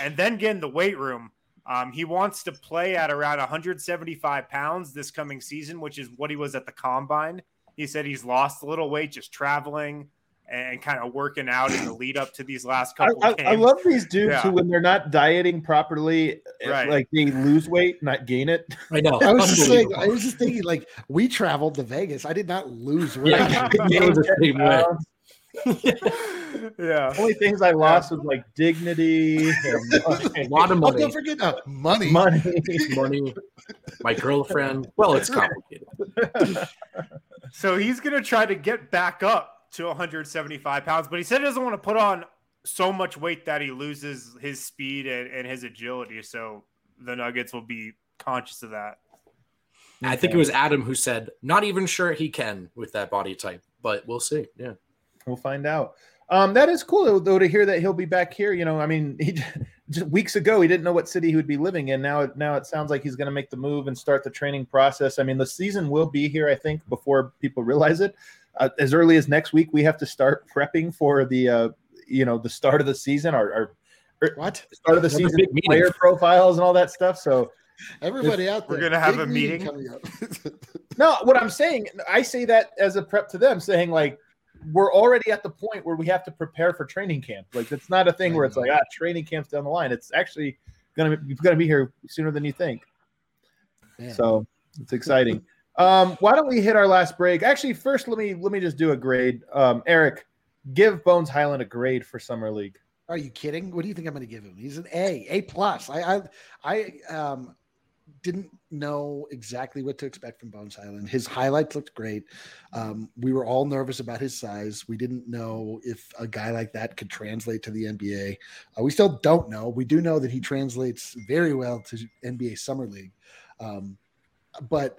and then get in the weight room. Um, he wants to play at around 175 pounds this coming season, which is what he was at the combine. He said he's lost a little weight just traveling and kind of working out in the lead up to these last couple. I, I, I love these dudes yeah. who, when they're not dieting properly, eh, right. like they lose weight, not gain it. I know. I was just saying. I was just thinking, like we traveled to Vegas. I did not lose weight. [laughs] Yeah. [laughs] yeah. Only things I lost was like dignity, and, [laughs] a lot of money. Oh, don't forget uh, money. Money, [laughs] money. My girlfriend. [laughs] Well, it's complicated. so he's gonna try to get back up to 175 pounds, but he said he doesn't want to put on so much weight that he loses his speed and, and his agility. So the Nuggets will be conscious of that. I think it was Adam who said, not even sure he can with that body type, but we'll see. Yeah. We'll find out. Um, that is cool though to hear that he'll be back here. You know, I mean, [laughs] he just weeks ago he didn't know what city he would be living in. Now, now it sounds like he's going to make the move and start the training process. I mean, the season will be here, I think, before people realize it uh, as early as next week, we have to start [laughs] prepping for the uh, you know the start of the season. Our, our er, what start of the season player profiles and all that stuff. So everybody out there, we're gonna have a meeting. coming up. [laughs] no, what I'm saying, I say that as a prep to them, saying like we're already at the point where we have to prepare for training camp. Like it's not a thing where it's like ah training camp's down the line. It's actually gonna be gonna be here sooner than you think. Man. So it's exciting. Um, why don't we hit our last break? Actually, first let me let me just do a grade. Um, Eric, give Bones Hyland a grade for summer league. Are you kidding? What do you think I'm going to give him? He's an A, A plus. I I I um didn't know exactly what to expect from Bones Hyland. His highlights looked great. Um, we were all nervous about his size. We didn't know if a guy like that could translate to the NBA. Uh, we still don't know. We do know that he translates very well to NBA Summer League. Um, but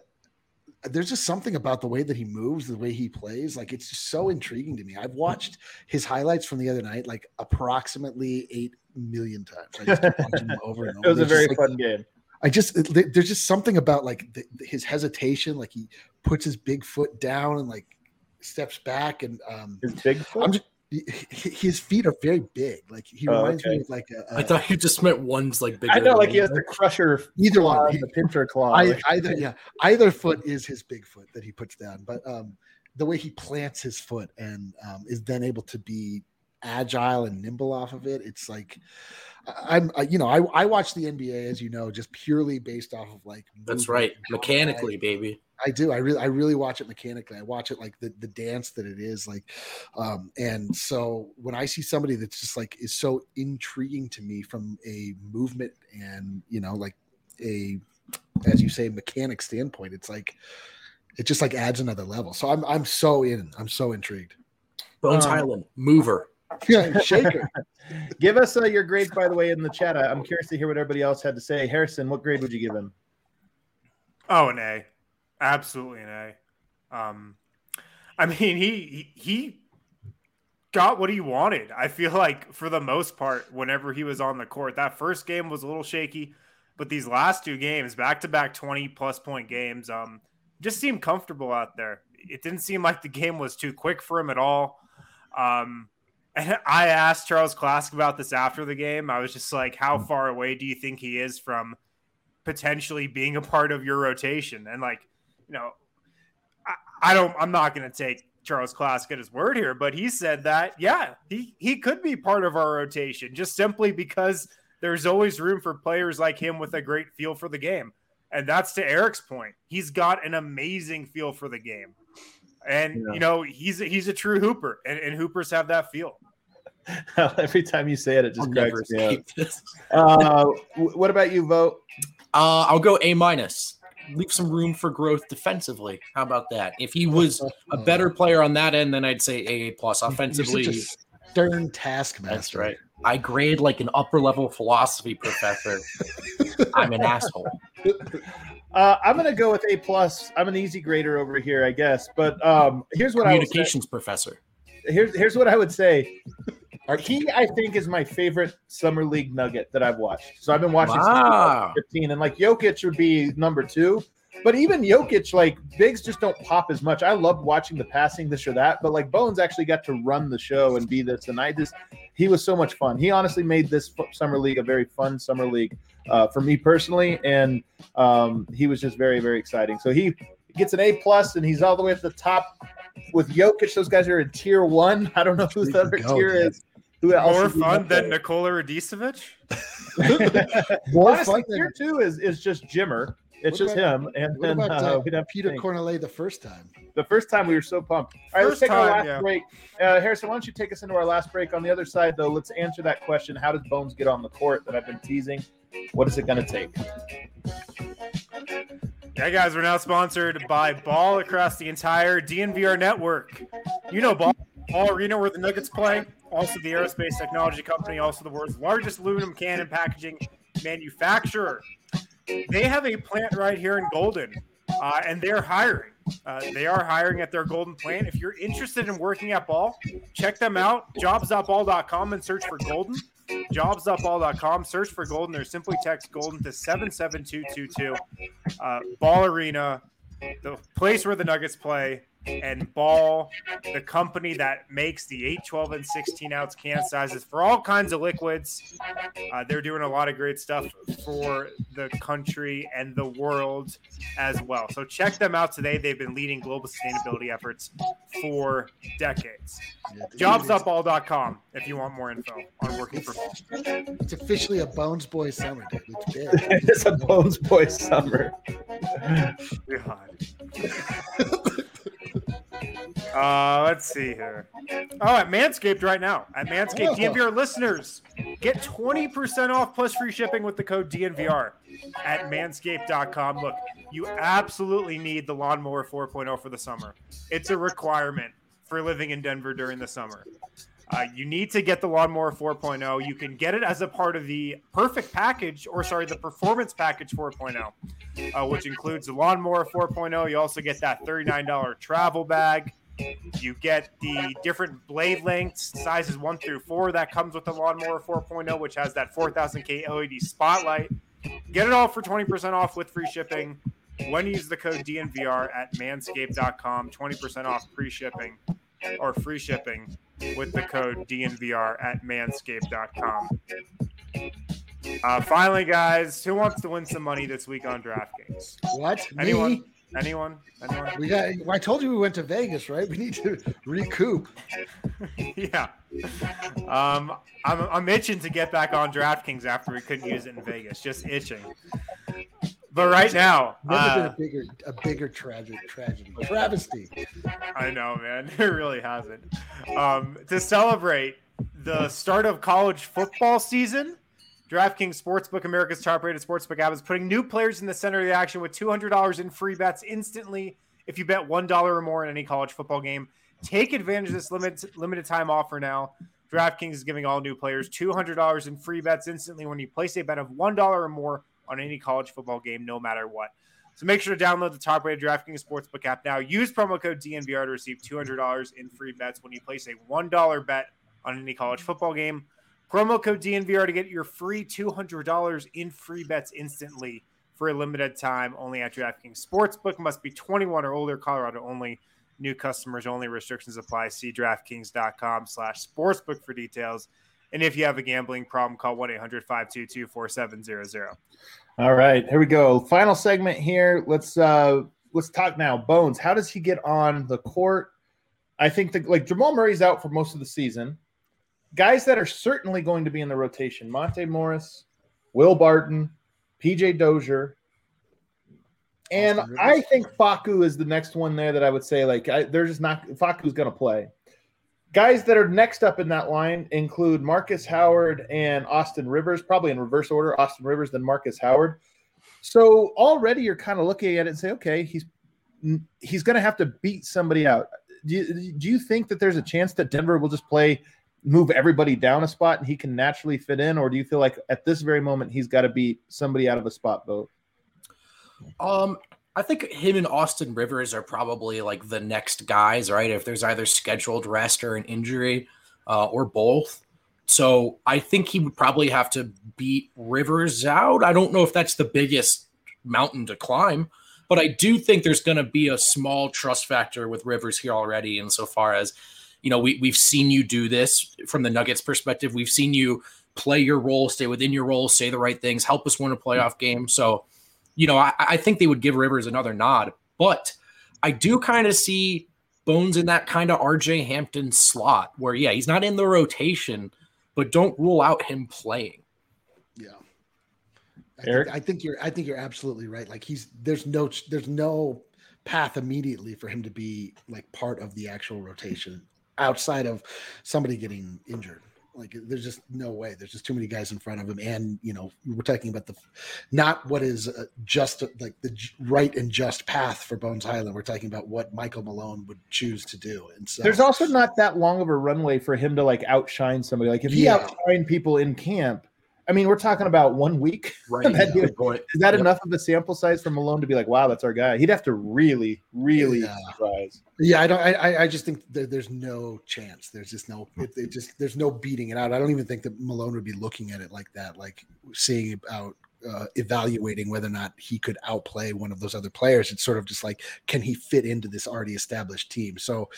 there's just something about the way that he moves, the way he plays. Like it's just so intriguing to me. I've watched his highlights from the other night like approximately eight million times. I just them over and over. [laughs] It was a very like, fun game. I just there's just something about like the, his hesitation, like he puts his big foot down and like steps back and um his big foot. I'm just, his feet are very big. Like he oh, reminds okay. me of like a, a, I thought you just meant one's like big. I know, like he has the crusher, either one, the pincher claw. I, either yeah, either foot is his big foot that he puts down. But um, the way he plants his foot and um, is then able to be agile and nimble off of it. It's like I'm, I, you know, I, I watch the NBA as you know, just purely based off of like. That's right, mechanically, baby. I do. I really, I really watch it mechanically. I watch it like the the dance that it is, like, um, and so when I see somebody that's just like is so intriguing to me from a movement and you know, like a, as you say, mechanic standpoint, it's like, it just like adds another level. So I'm, I'm so in. I'm so intrigued. Bones um, Hyland, mover. Yeah, shaker. [laughs] give us uh, your grades, by the way, in the chat. I, am curious to hear what everybody else had to say. Harrison, what grade would you give him? Oh, an A, absolutely an A. Um, I mean, he he got what he wanted. I feel like for the most part, whenever he was on the court, that first game was a little shaky, but these last two games, back to back twenty plus point games, um, just seemed comfortable out there. It didn't seem like the game was too quick for him at all. Um, and I asked Charles Klassick about this after the game. I was just like, how hmm. far away do you think he is from potentially being a part of your rotation? And like, you know, I, I don't, I'm not going to take Charles Klassick at his word here, but he said that, yeah, he, he could be part of our rotation just simply because there's always room for players like him with a great feel for the game. And that's to Eric's point. He's got an amazing feel for the game. And yeah. you know, he's a, he's a true hooper, and, and hoopers have that feel. [laughs] Every time you say it, it just I'll cracks me up. Uh, what about you, Vogt? Uh, I'll go A minus. Leave some room for growth defensively. How about that? If he was a better player on that end, then I'd say A plus. Offensively, stern taskmaster. That's right. I grade like an upper level philosophy professor. [laughs] I'm an asshole. Uh, I'm gonna go with A plus. I'm an easy grader over here, I guess. But um, here's what I communications professor. Here's here's what I would say. He, I think, is my favorite summer league nugget that I've watched. So I've been watching wow. 15, and like Jokic would be number two. But even Jokic, like bigs just don't pop as much. I loved watching the passing, this or that. But like Bones actually got to run the show and be this, and I just he was so much fun. He honestly made this summer league a very fun summer league uh, for me personally, and um, he was just very very exciting. So he gets an A plus, and he's all the way at the top with Jokic. Those guys are in tier one. I don't know who the other go, tier man. is. Who More fun than Nikola Radicevic. [laughs] More Honestly, fun tier two is is just Jimmer. It's what just about, him. And then about, uh, uh, Peter Cornelie the first time. The first time we were so pumped. All right, let's take time, our last yeah. break. Uh, Harrison, why don't you take us into our last break? On the other side, though, let's answer that question: How does Bones get on the court? That I've been teasing. What is it going to take? Yeah, guys, we're now sponsored by Ball across the entire DNVR network. You know Ball, Ball Arena where the Nuggets play. Also, the aerospace technology company, also the world's largest aluminum can and packaging manufacturer. They have a plant right here in Golden, uh, and they're hiring. Uh, they are hiring at their Golden plant. If you're interested in working at Ball, check them out. Jobs.ball.com and search for Golden. Jobs.ball.com. Search for Golden or simply text Golden to 77222. Uh, Ball Arena, the place where the Nuggets play and Ball, the company that makes the 8, 12, and 16 ounce can sizes for all kinds of liquids. Uh, they're doing a lot of great stuff for the country and the world as well. So check them out today. They've been leading global sustainability efforts for decades. Jobsupall.com if you want more info on working for Ball. It's officially a Bones Boy summer, dude. It's big. [laughs] it's a Bones Boy summer. God. [laughs] Uh, let's see here. Oh, at Manscaped right now. At Manscaped, oh. DNVR listeners get 20% off plus free shipping with the code DNVR at manscaped.com. Look, you absolutely need the Lawnmower 4.0 for the summer. It's a requirement for living in Denver during the summer. Uh, you need to get the Lawnmower 4.0. You can get it as a part of the Perfect Package, or sorry, the Performance Package 4.0, uh, which includes the Lawnmower 4.0. You also get that $39 travel bag. You get the different blade lengths, sizes one through four, that comes with the Lawnmower 4.0, which has that 4000K LED spotlight. Get it all for 20% off with free shipping when you use the code DNVR at manscaped.com. 20% off pre shipping or free shipping with the code DNVR at manscaped.com. Uh, finally, guys, who wants to win some money this week on DraftKings? What? Anyone? Me? Anyone? Anyone? We got. I told you we went to Vegas, right? We need to recoup. [laughs] yeah. Um, I'm I'm itching to get back on DraftKings after we couldn't use it in Vegas. Just itching. But right now, Never uh, been a bigger, a bigger tragic tragedy, travesty. I know, man. [laughs] It really hasn't. Um, to celebrate the start of college football season, DraftKings Sportsbook, America's top-rated sportsbook app, is putting new players in the center of the action with $200 in free bets instantly if you bet one dollar or more in any college football game. Take advantage of this limited limited time offer now. DraftKings is giving all new players $200 in free bets instantly when you place a bet of one dollar or more on any college football game, no matter what. So make sure to download the top-rated DraftKings Sportsbook app now. Use promo code DNVR to receive $200 in free bets when you place a $1 bet on any college football game. Promo code DNVR to get your free $200 in free bets instantly for a limited time only at DraftKings Sportsbook. Must be 21 or older, Colorado only. New customers only. Restrictions apply. See DraftKings.com slash sportsbook for details. And if you have a gambling problem, call 1-800-522-4700. All right, here we go. Final segment here. Let's uh let's talk now. Bones, how does he get on the court? I think that like Jamal Murray's out for most of the season. Guys that are certainly going to be in the rotation: Monte Morris, Will Barton, PJ Dozier, and I think Facu is the next one there that I would say like I, they're just not Facu's going to play. Guys that are next up in that line include Marcus Howard and Austin Rivers, probably in reverse order. Austin Rivers, then Marcus Howard. So already you're kind of looking at it and say, okay, he's he's going to have to beat somebody out. Do you, do you think that there's a chance that Denver will just play, move everybody down a spot, and he can naturally fit in, or do you feel like at this very moment he's got to beat somebody out of a spot Vogt? Um, I think him and Austin Rivers are probably like the next guys, right? If there's either scheduled rest or an injury, uh, or both. So I think he would probably have to beat Rivers out. I don't know if that's the biggest mountain to climb, but I do think there's going to be a small trust factor with Rivers here already. Insofar as, you know, we, we've seen you do this from the Nuggets perspective. We've seen you play your role, stay within your role, say the right things, help us win a playoff game. So, you know, I, I think they would give Rivers another nod, but I do kind of see Bones in that kind of RJ Hampton slot where, yeah, he's not in the rotation, but don't rule out him playing. Yeah. I Eric? think, I think you're I think you're absolutely right. Like he's there's no there's no path immediately for him to be like part of the actual rotation outside of somebody getting injured. Like there's just no way. There's just too many guys in front of him, and you know we're talking about the not what is uh, just like the right and just path for Bones Hyland. We're talking about what Michael Malone would choose to do, and so There's also not that long of a runway for him to like outshine somebody. Like if he Yeah. outshined people in camp, I mean, we're talking about one week. [laughs] Right. That dude-. Is that Yep. enough of a sample size for Malone to be like, wow, that's our guy? He'd have to really, really Yeah. surprise. Yeah, I don't. I, I- just think there, there's no chance. There's just no. It, it just there's no beating it out. I don't even think that Malone would be looking at it like that, like seeing about uh, evaluating whether or not he could outplay one of those other players. It's sort of just like, can he fit into this already established team? So,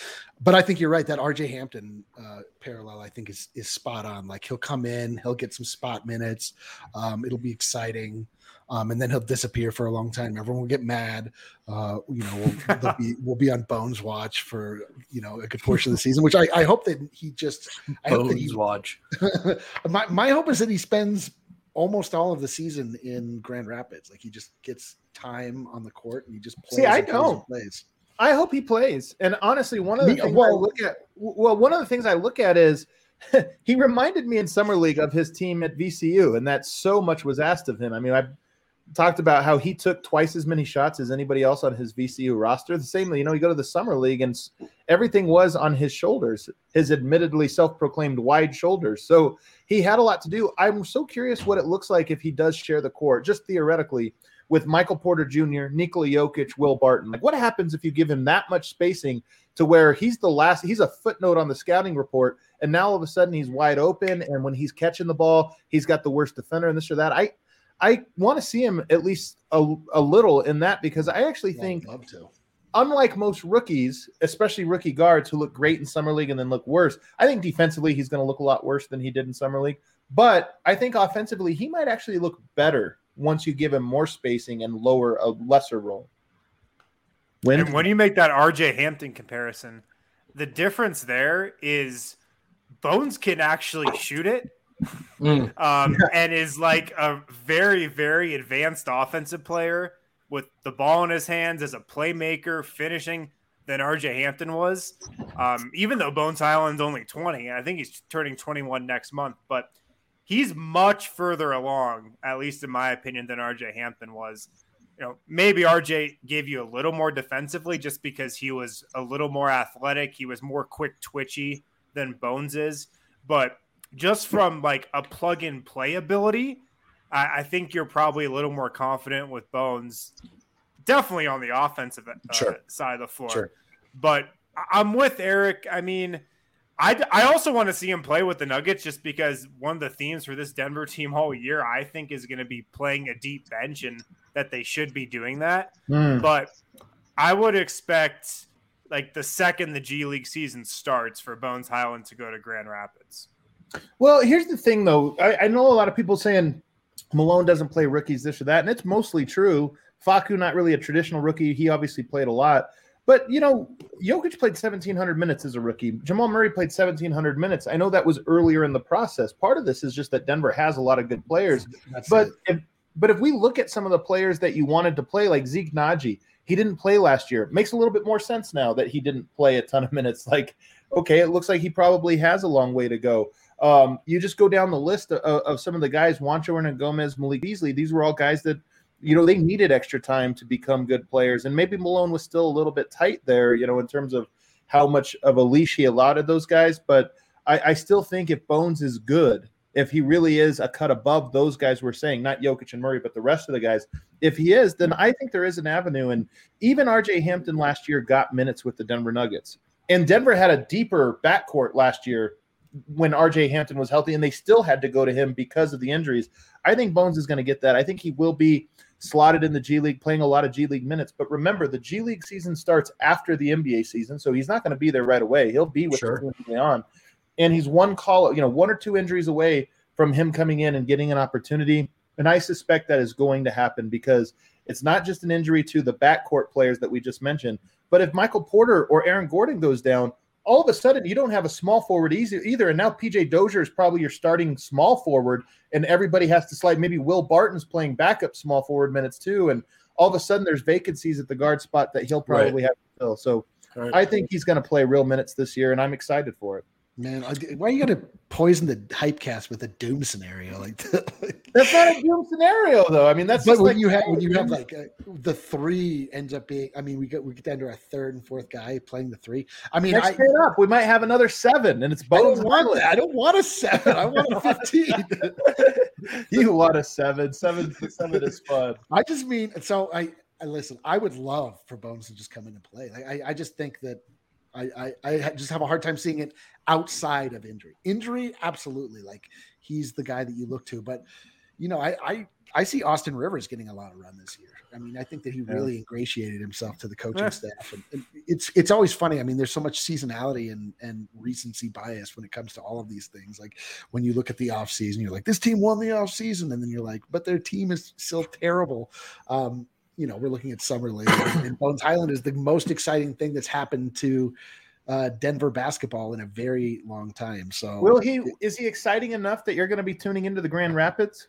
but I think you're right. That RJ Hampton uh, parallel, I think, is is spot on. Like he'll come in, he'll get some spot minutes. Um, it'll be exciting. Um, and then he'll disappear for a long time. Everyone will get mad. Uh, you know, we'll, [laughs] be, we'll be on Bones watch for you know a good portion of the season. Which I, I hope that he just. I hope that Bones he, watch. [laughs] my my hope is that he spends almost all of the season in Grand Rapids. Like he just gets time on the court and he just plays. See, I don't. Plays. I hope he plays. And honestly, one of the Me- things I look at, well, one of the things I look at is [laughs] he reminded me in summer league of his team at VCU, and that so much was asked of him. I mean, I talked about how he took twice as many shots as anybody else on his VCU roster. The same, you know, you go to the summer league and everything was on his shoulders, his admittedly self-proclaimed wide shoulders. So he had a lot to do. I'm so curious what it looks like if he does share the court, just theoretically, with Michael Porter Jr., Nikola Jokic, Will Barton. Like, what happens if you give him that much spacing to where he's the last, he's a footnote on the scouting report, and now all of a sudden he's wide open, and when he's catching the ball, he's got the worst defender and this or that. I, I want to see him at least a, a little in that because I actually Yeah, think love to. unlike most rookies, especially rookie guards who look great in summer league and then look worse, I think defensively he's going to look a lot worse than he did in summer league. But I think offensively he might actually look better once you give him more spacing and lower a lesser role. When and when you make that RJ Hampton comparison, the difference there is Bones can actually shoot it. Mm. Um, [laughs] and is like a very, very advanced offensive player with the ball in his hands as a playmaker, finishing than RJ Hampton was. Um, even though Bones Hyland's only 20, and I think he's turning 21 next month, but he's much further along, at least in my opinion, than RJ Hampton was. You know, maybe RJ gave you a little more defensively just because he was a little more athletic. He was more quick twitchy than Bones is. But just from like a plug and play ability, I, I think you're probably a little more confident with Bones. Definitely on the offensive uh, sure. side of the floor. Sure. But I'm with Eric. I mean, I, I also want to see him play with the Nuggets just because one of the themes for this Denver team all year, I think, is going to be playing a deep bench and that they should be doing that. Mm. But I would expect like the second the G League season starts for Bones Hyland to go to Grand Rapids. Well, here's the thing though. I, I know a lot of people saying Malone doesn't play rookies, this or that, and it's mostly true. Facu, not really a traditional rookie. He obviously played a lot. But you know, Jokic played 1,700 minutes as a rookie. Jamal Murray played 1,700 minutes. I know that was earlier in the process. Part of this is just that Denver has a lot of good players. That's but if but if we look at some of the players that you wanted to play, like Zeke Nnaji, he didn't play last year. It makes a little bit more sense now that he didn't play a ton of minutes. [laughs] Like, okay, it looks like he probably has a long way to go. Um, you just go down the list of, of some of the guys, Juancho Gomez, Malik Beasley. These were all guys that – you know, they needed extra time to become good players. And maybe Malone was still a little bit tight there, you know, in terms of how much of a leash he allotted those guys. But I, I still think if Bones is good, if he really is a cut above those guys we're saying, not Jokic and Murray, but the rest of the guys, if he is, then I think there is an avenue. And even RJ Hampton last year got minutes with the Denver Nuggets. And Denver had a deeper backcourt last year when RJ Hampton was healthy, and they still had to go to him because of the injuries. I think Bones is going to get that. I think he will be slotted in the G League, playing a lot of G League minutes. But remember, the G League season starts after the NBA season, so he's not going to be there right away. He'll be with sure. the on, and he's one call, you know, one or two injuries away from him coming in and getting an opportunity. And I suspect that is going to happen because it's not just an injury to the backcourt players that we just mentioned, but if Michael Porter or Aaron Gordon goes down, all of a sudden you don't have a small forward easy either. And now PJ Dozier is probably your starting small forward, and everybody has to slide. Maybe Will Barton's playing backup small forward minutes too, and all of a sudden there's vacancies at the guard spot that he'll probably right. have to fill. So right. I think he's going to play real minutes this year, and I'm excited for it. Man, why are you going to poison the hype cast with a doom scenario like that? [laughs] that's not a doom scenario, though. I mean, that's but when like, you have when you have like uh, the three ends up being. I mean, we get we get down to our third and fourth guy playing the three. I mean, I, up, we might have another seven, and it's both. I don't want that. I don't want a seven. I want a [laughs] fifteen. [laughs] you want a seven? Seven, seven is fun. I just mean so. I, I listen. I would love for Bones to just come in and play. I, I just think that I, I, I just have a hard time seeing it outside of injury. Injury, absolutely. Like he's the guy that you look to. But you know, I I, I see Austin Rivers getting a lot of run this year. I mean, I think that he really ingratiated himself to the coaching yeah. staff, and, and, it's it's always funny. I mean, there's so much seasonality and and recency bias when it comes to all of these things. Like when you look at the offseason, you're like, this team won the offseason, and then you're like, but their team is still terrible. Um, you know, we're looking at summer league, and Bones Hyland is the most exciting thing that's happened to uh, Denver basketball in a very long time. So, will he? Is he exciting enough that you're going to be tuning into the Grand Rapids?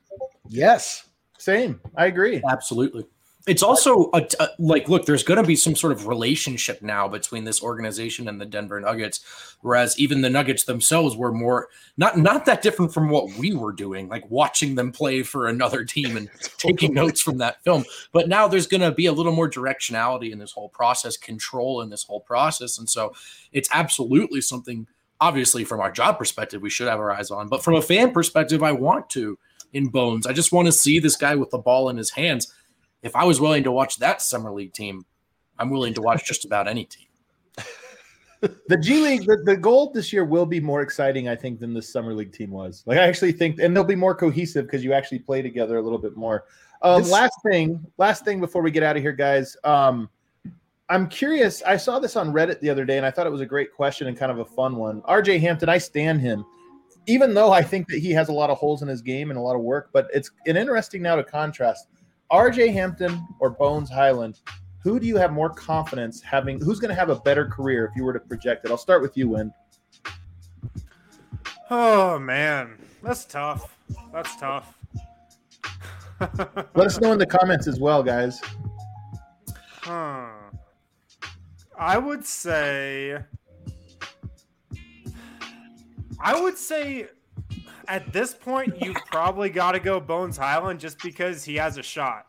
Yes, same. I agree. Absolutely. It's also a, a, like, look, there's going to be some sort of relationship now between this organization and the Denver Nuggets, whereas even the Nuggets themselves were more not not that different from what we were doing, like watching them play for another team and [laughs] taking notes from that film. But now there's going to be a little more directionality in this whole process, control in this whole process, and so it's absolutely something. Obviously, from our job perspective, we should have our eyes on, but from a fan perspective, I want to in Bones. I just want to see this guy with the ball in his hands if I was willing to watch that summer league team, I'm willing to watch just about any team. [laughs] the G League, the, the gold this year will be more exciting, I think, than the summer league team was. Like I actually think, and they'll be more cohesive because you actually play together a little bit more. Um, this, last thing, last thing before we get out of here, guys. Um, I'm curious. I saw this on Reddit the other day, and I thought it was a great question and kind of a fun one. RJ Hampton, I stand him, even though I think that he has a lot of holes in his game and a lot of work. But it's an interesting now to contrast RJ Hampton or Bones Hyland, who do you have more confidence having? Who's going to have a better career if you were to project it? I'll start with you, Win. Oh man, that's tough. That's tough. Let us know in the comments as well, guys. Huh. I would say. I would say at this point, you've probably got to go Bones Hyland just because he has a shot.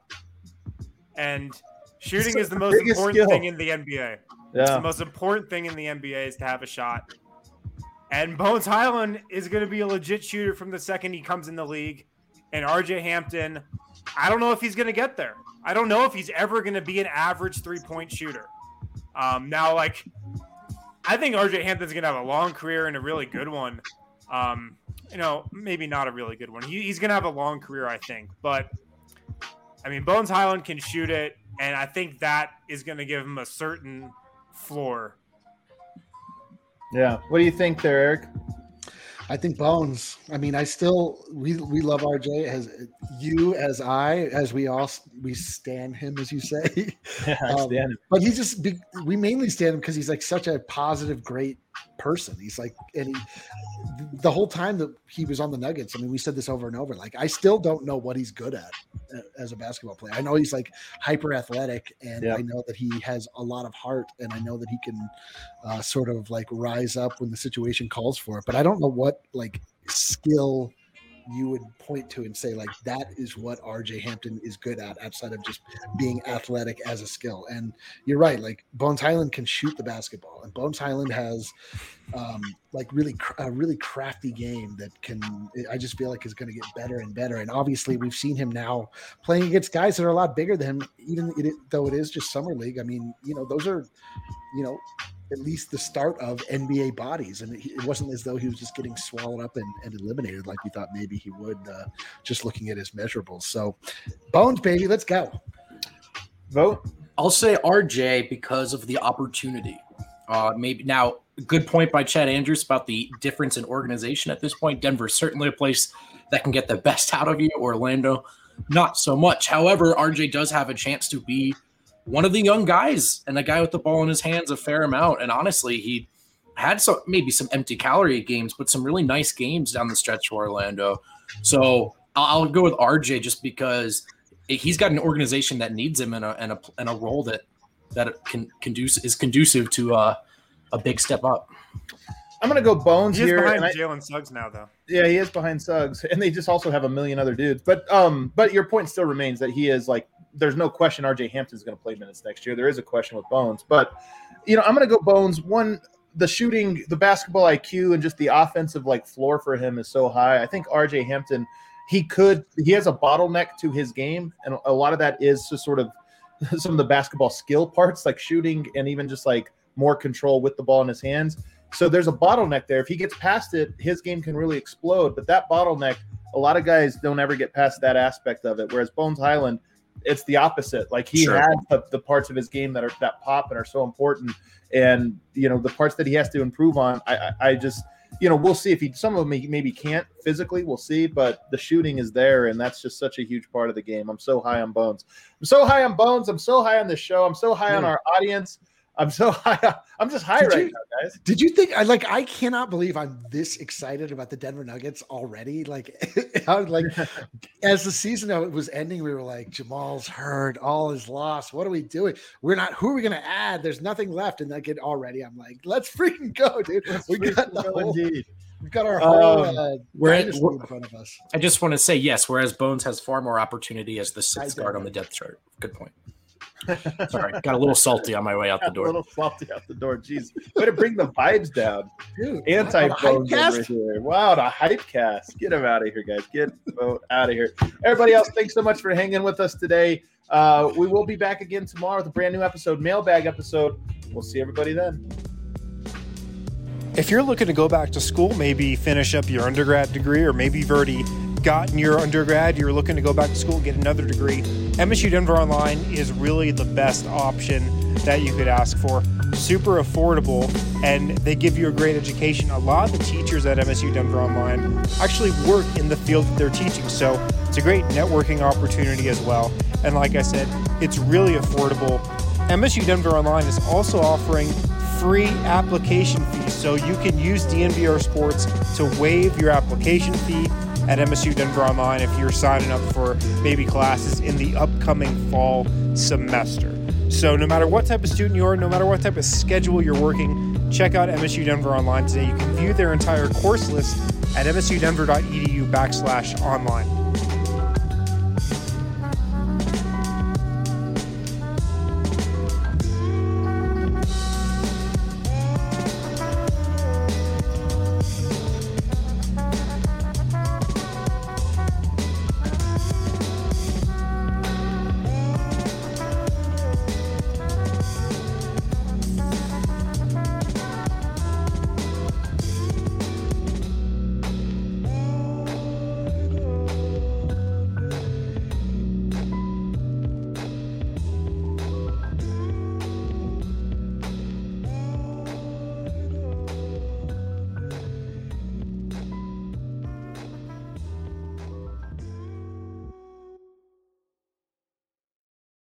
And shooting is the most important skill. thing in the NBA. Yeah. It's the most important thing in the NBA is to have a shot. And Bones Hyland is going to be a legit shooter from the second he comes in the league. And RJ Hampton, I don't know if he's going to get there. I don't know if he's ever going to be an average three point shooter. Um, now, like, I think RJ Hampton's going to have a long career and a really good one. Um, you know, maybe not a really good one. He, he's going to have a long career, I think. But, I mean, Bones Hyland can shoot it. And I think that is going to give him a certain floor yeah. What do you think there, Eric? I think Bones. I mean, I still we we love RJ as you as I as we all we stand him as you say. [laughs] Yeah, I um, stand him. But he just we mainly stand him because he's like such a positive, great person. He's like, and he, the whole time that he was on the Nuggets, I mean, we said this over and over. Like, I still don't know what he's good at uh, as a basketball player. I know he's like hyper athletic, and yeah. I know that he has a lot of heart, and I know that he can uh, sort of like rise up when the situation calls for it. But I don't know what like skill you would point to and say like that is what RJ Hampton is good at outside of just being athletic as a skill. And you're right, like Bones Hyland can shoot the basketball, and Bones Hyland has um, like really a really crafty game that can I just feel like is going to get better and better. And obviously, we've seen him now playing against guys that are a lot bigger than him, even though it is just summer league. I mean, you know, those are you know at least the start of NBA bodies. And it, wasn't as though he was just getting swallowed up and, and eliminated like we thought maybe he would, uh, just looking at his measurables. So, Bones, baby, let's go. Vogt. I'll say RJ because of the opportunity. Uh, maybe now, good point by Chad Andrews about the difference in organization at this point. Denver's certainly a place that can get the best out of you. Orlando, not so much. However, RJ does have a chance to be one of the young guys and a guy with the ball in his hands a fair amount. And honestly, he had some maybe some empty calorie games, but some really nice games down the stretch for Orlando. So I'll, I'll go with RJ just because he's got an organization that needs him and a in a, in a role that that can conduce is conducive to uh, a big step up. I'm gonna go Bones he here. behind Jalen Suggs now, though. Yeah, he is behind Suggs, and they just also have a million other dudes. But um, but your point still remains that he is like there's no question RJ Hampton's going to play minutes next year. There is a question with Bones, but you know, I'm going to go Bones. One, the shooting, the basketball IQ, and just the offensive like floor for him is so high. I think RJ Hampton, he could, he has a bottleneck to his game, and a lot of that is just sort of [laughs] some of the basketball skill parts, like shooting and even just like more control with the ball in his hands. So there's a bottleneck there. If he gets past it, his game can really explode. But that bottleneck, a lot of guys don't ever get past that aspect of it. Whereas Bones Hyland, it's the opposite. Like he sure. has the, the, parts of his game that are that pop and are so important, and you know the parts that he has to improve on. I, I, I just you know we'll see if he some of them he maybe can't physically. We'll see, but the shooting is there, and that's just such a huge part of the game. I'm so high on Bones. I'm so high on Bones. I'm so high on this show. I'm so high yeah. on our audience. I'm so [laughs] high. I'm just high did right you, now, guys. Did you think I like I cannot believe I'm this excited about the Denver Nuggets already? Like [laughs] I was like [laughs] as the season was ending, we were like, Jamal's hurt, all is lost. What are we doing? We're not who are we gonna add? There's nothing left. And like it already, I'm like, let's freaking go, dude. Let's we got the whole, indeed. We've got our whole um, uh, we're, at, we're in front of us. I just want to say yes, whereas Bones has far more opportunity as the sixth guard on the depth chart. Good point. [laughs] Sorry, got a little salty on my way out the door. A little salty out the door. Jeez, way to bring the vibes down. Anti bones over here. Wow, the hype cast. Get him out of here, guys. Get out of here. Everybody else, thanks so much for hanging with us today. Uh, we will be back again tomorrow with a brand new episode, mailbag episode. We'll see everybody then. If you're looking to go back to school, maybe finish up your undergrad degree, or maybe you've already gotten your undergrad, you're looking to go back to school, and get another degree, MSU Denver Online is really the best option that you could ask for. Super affordable, and they give you a great education. A lot of the teachers at MSU Denver Online actually work in the field that they're teaching, so it's a great networking opportunity as well. And like I said, it's really affordable MSU Denver Online is also offering free application fees, so you can use DNVR Sports to waive your application fee at MSU Denver Online if you're signing up for maybe classes in the upcoming fall semester. So, no matter what type of student you are, no matter what type of schedule you're working, check out MSU Denver Online today. You can view their entire course list at msudenver.edu backslash online.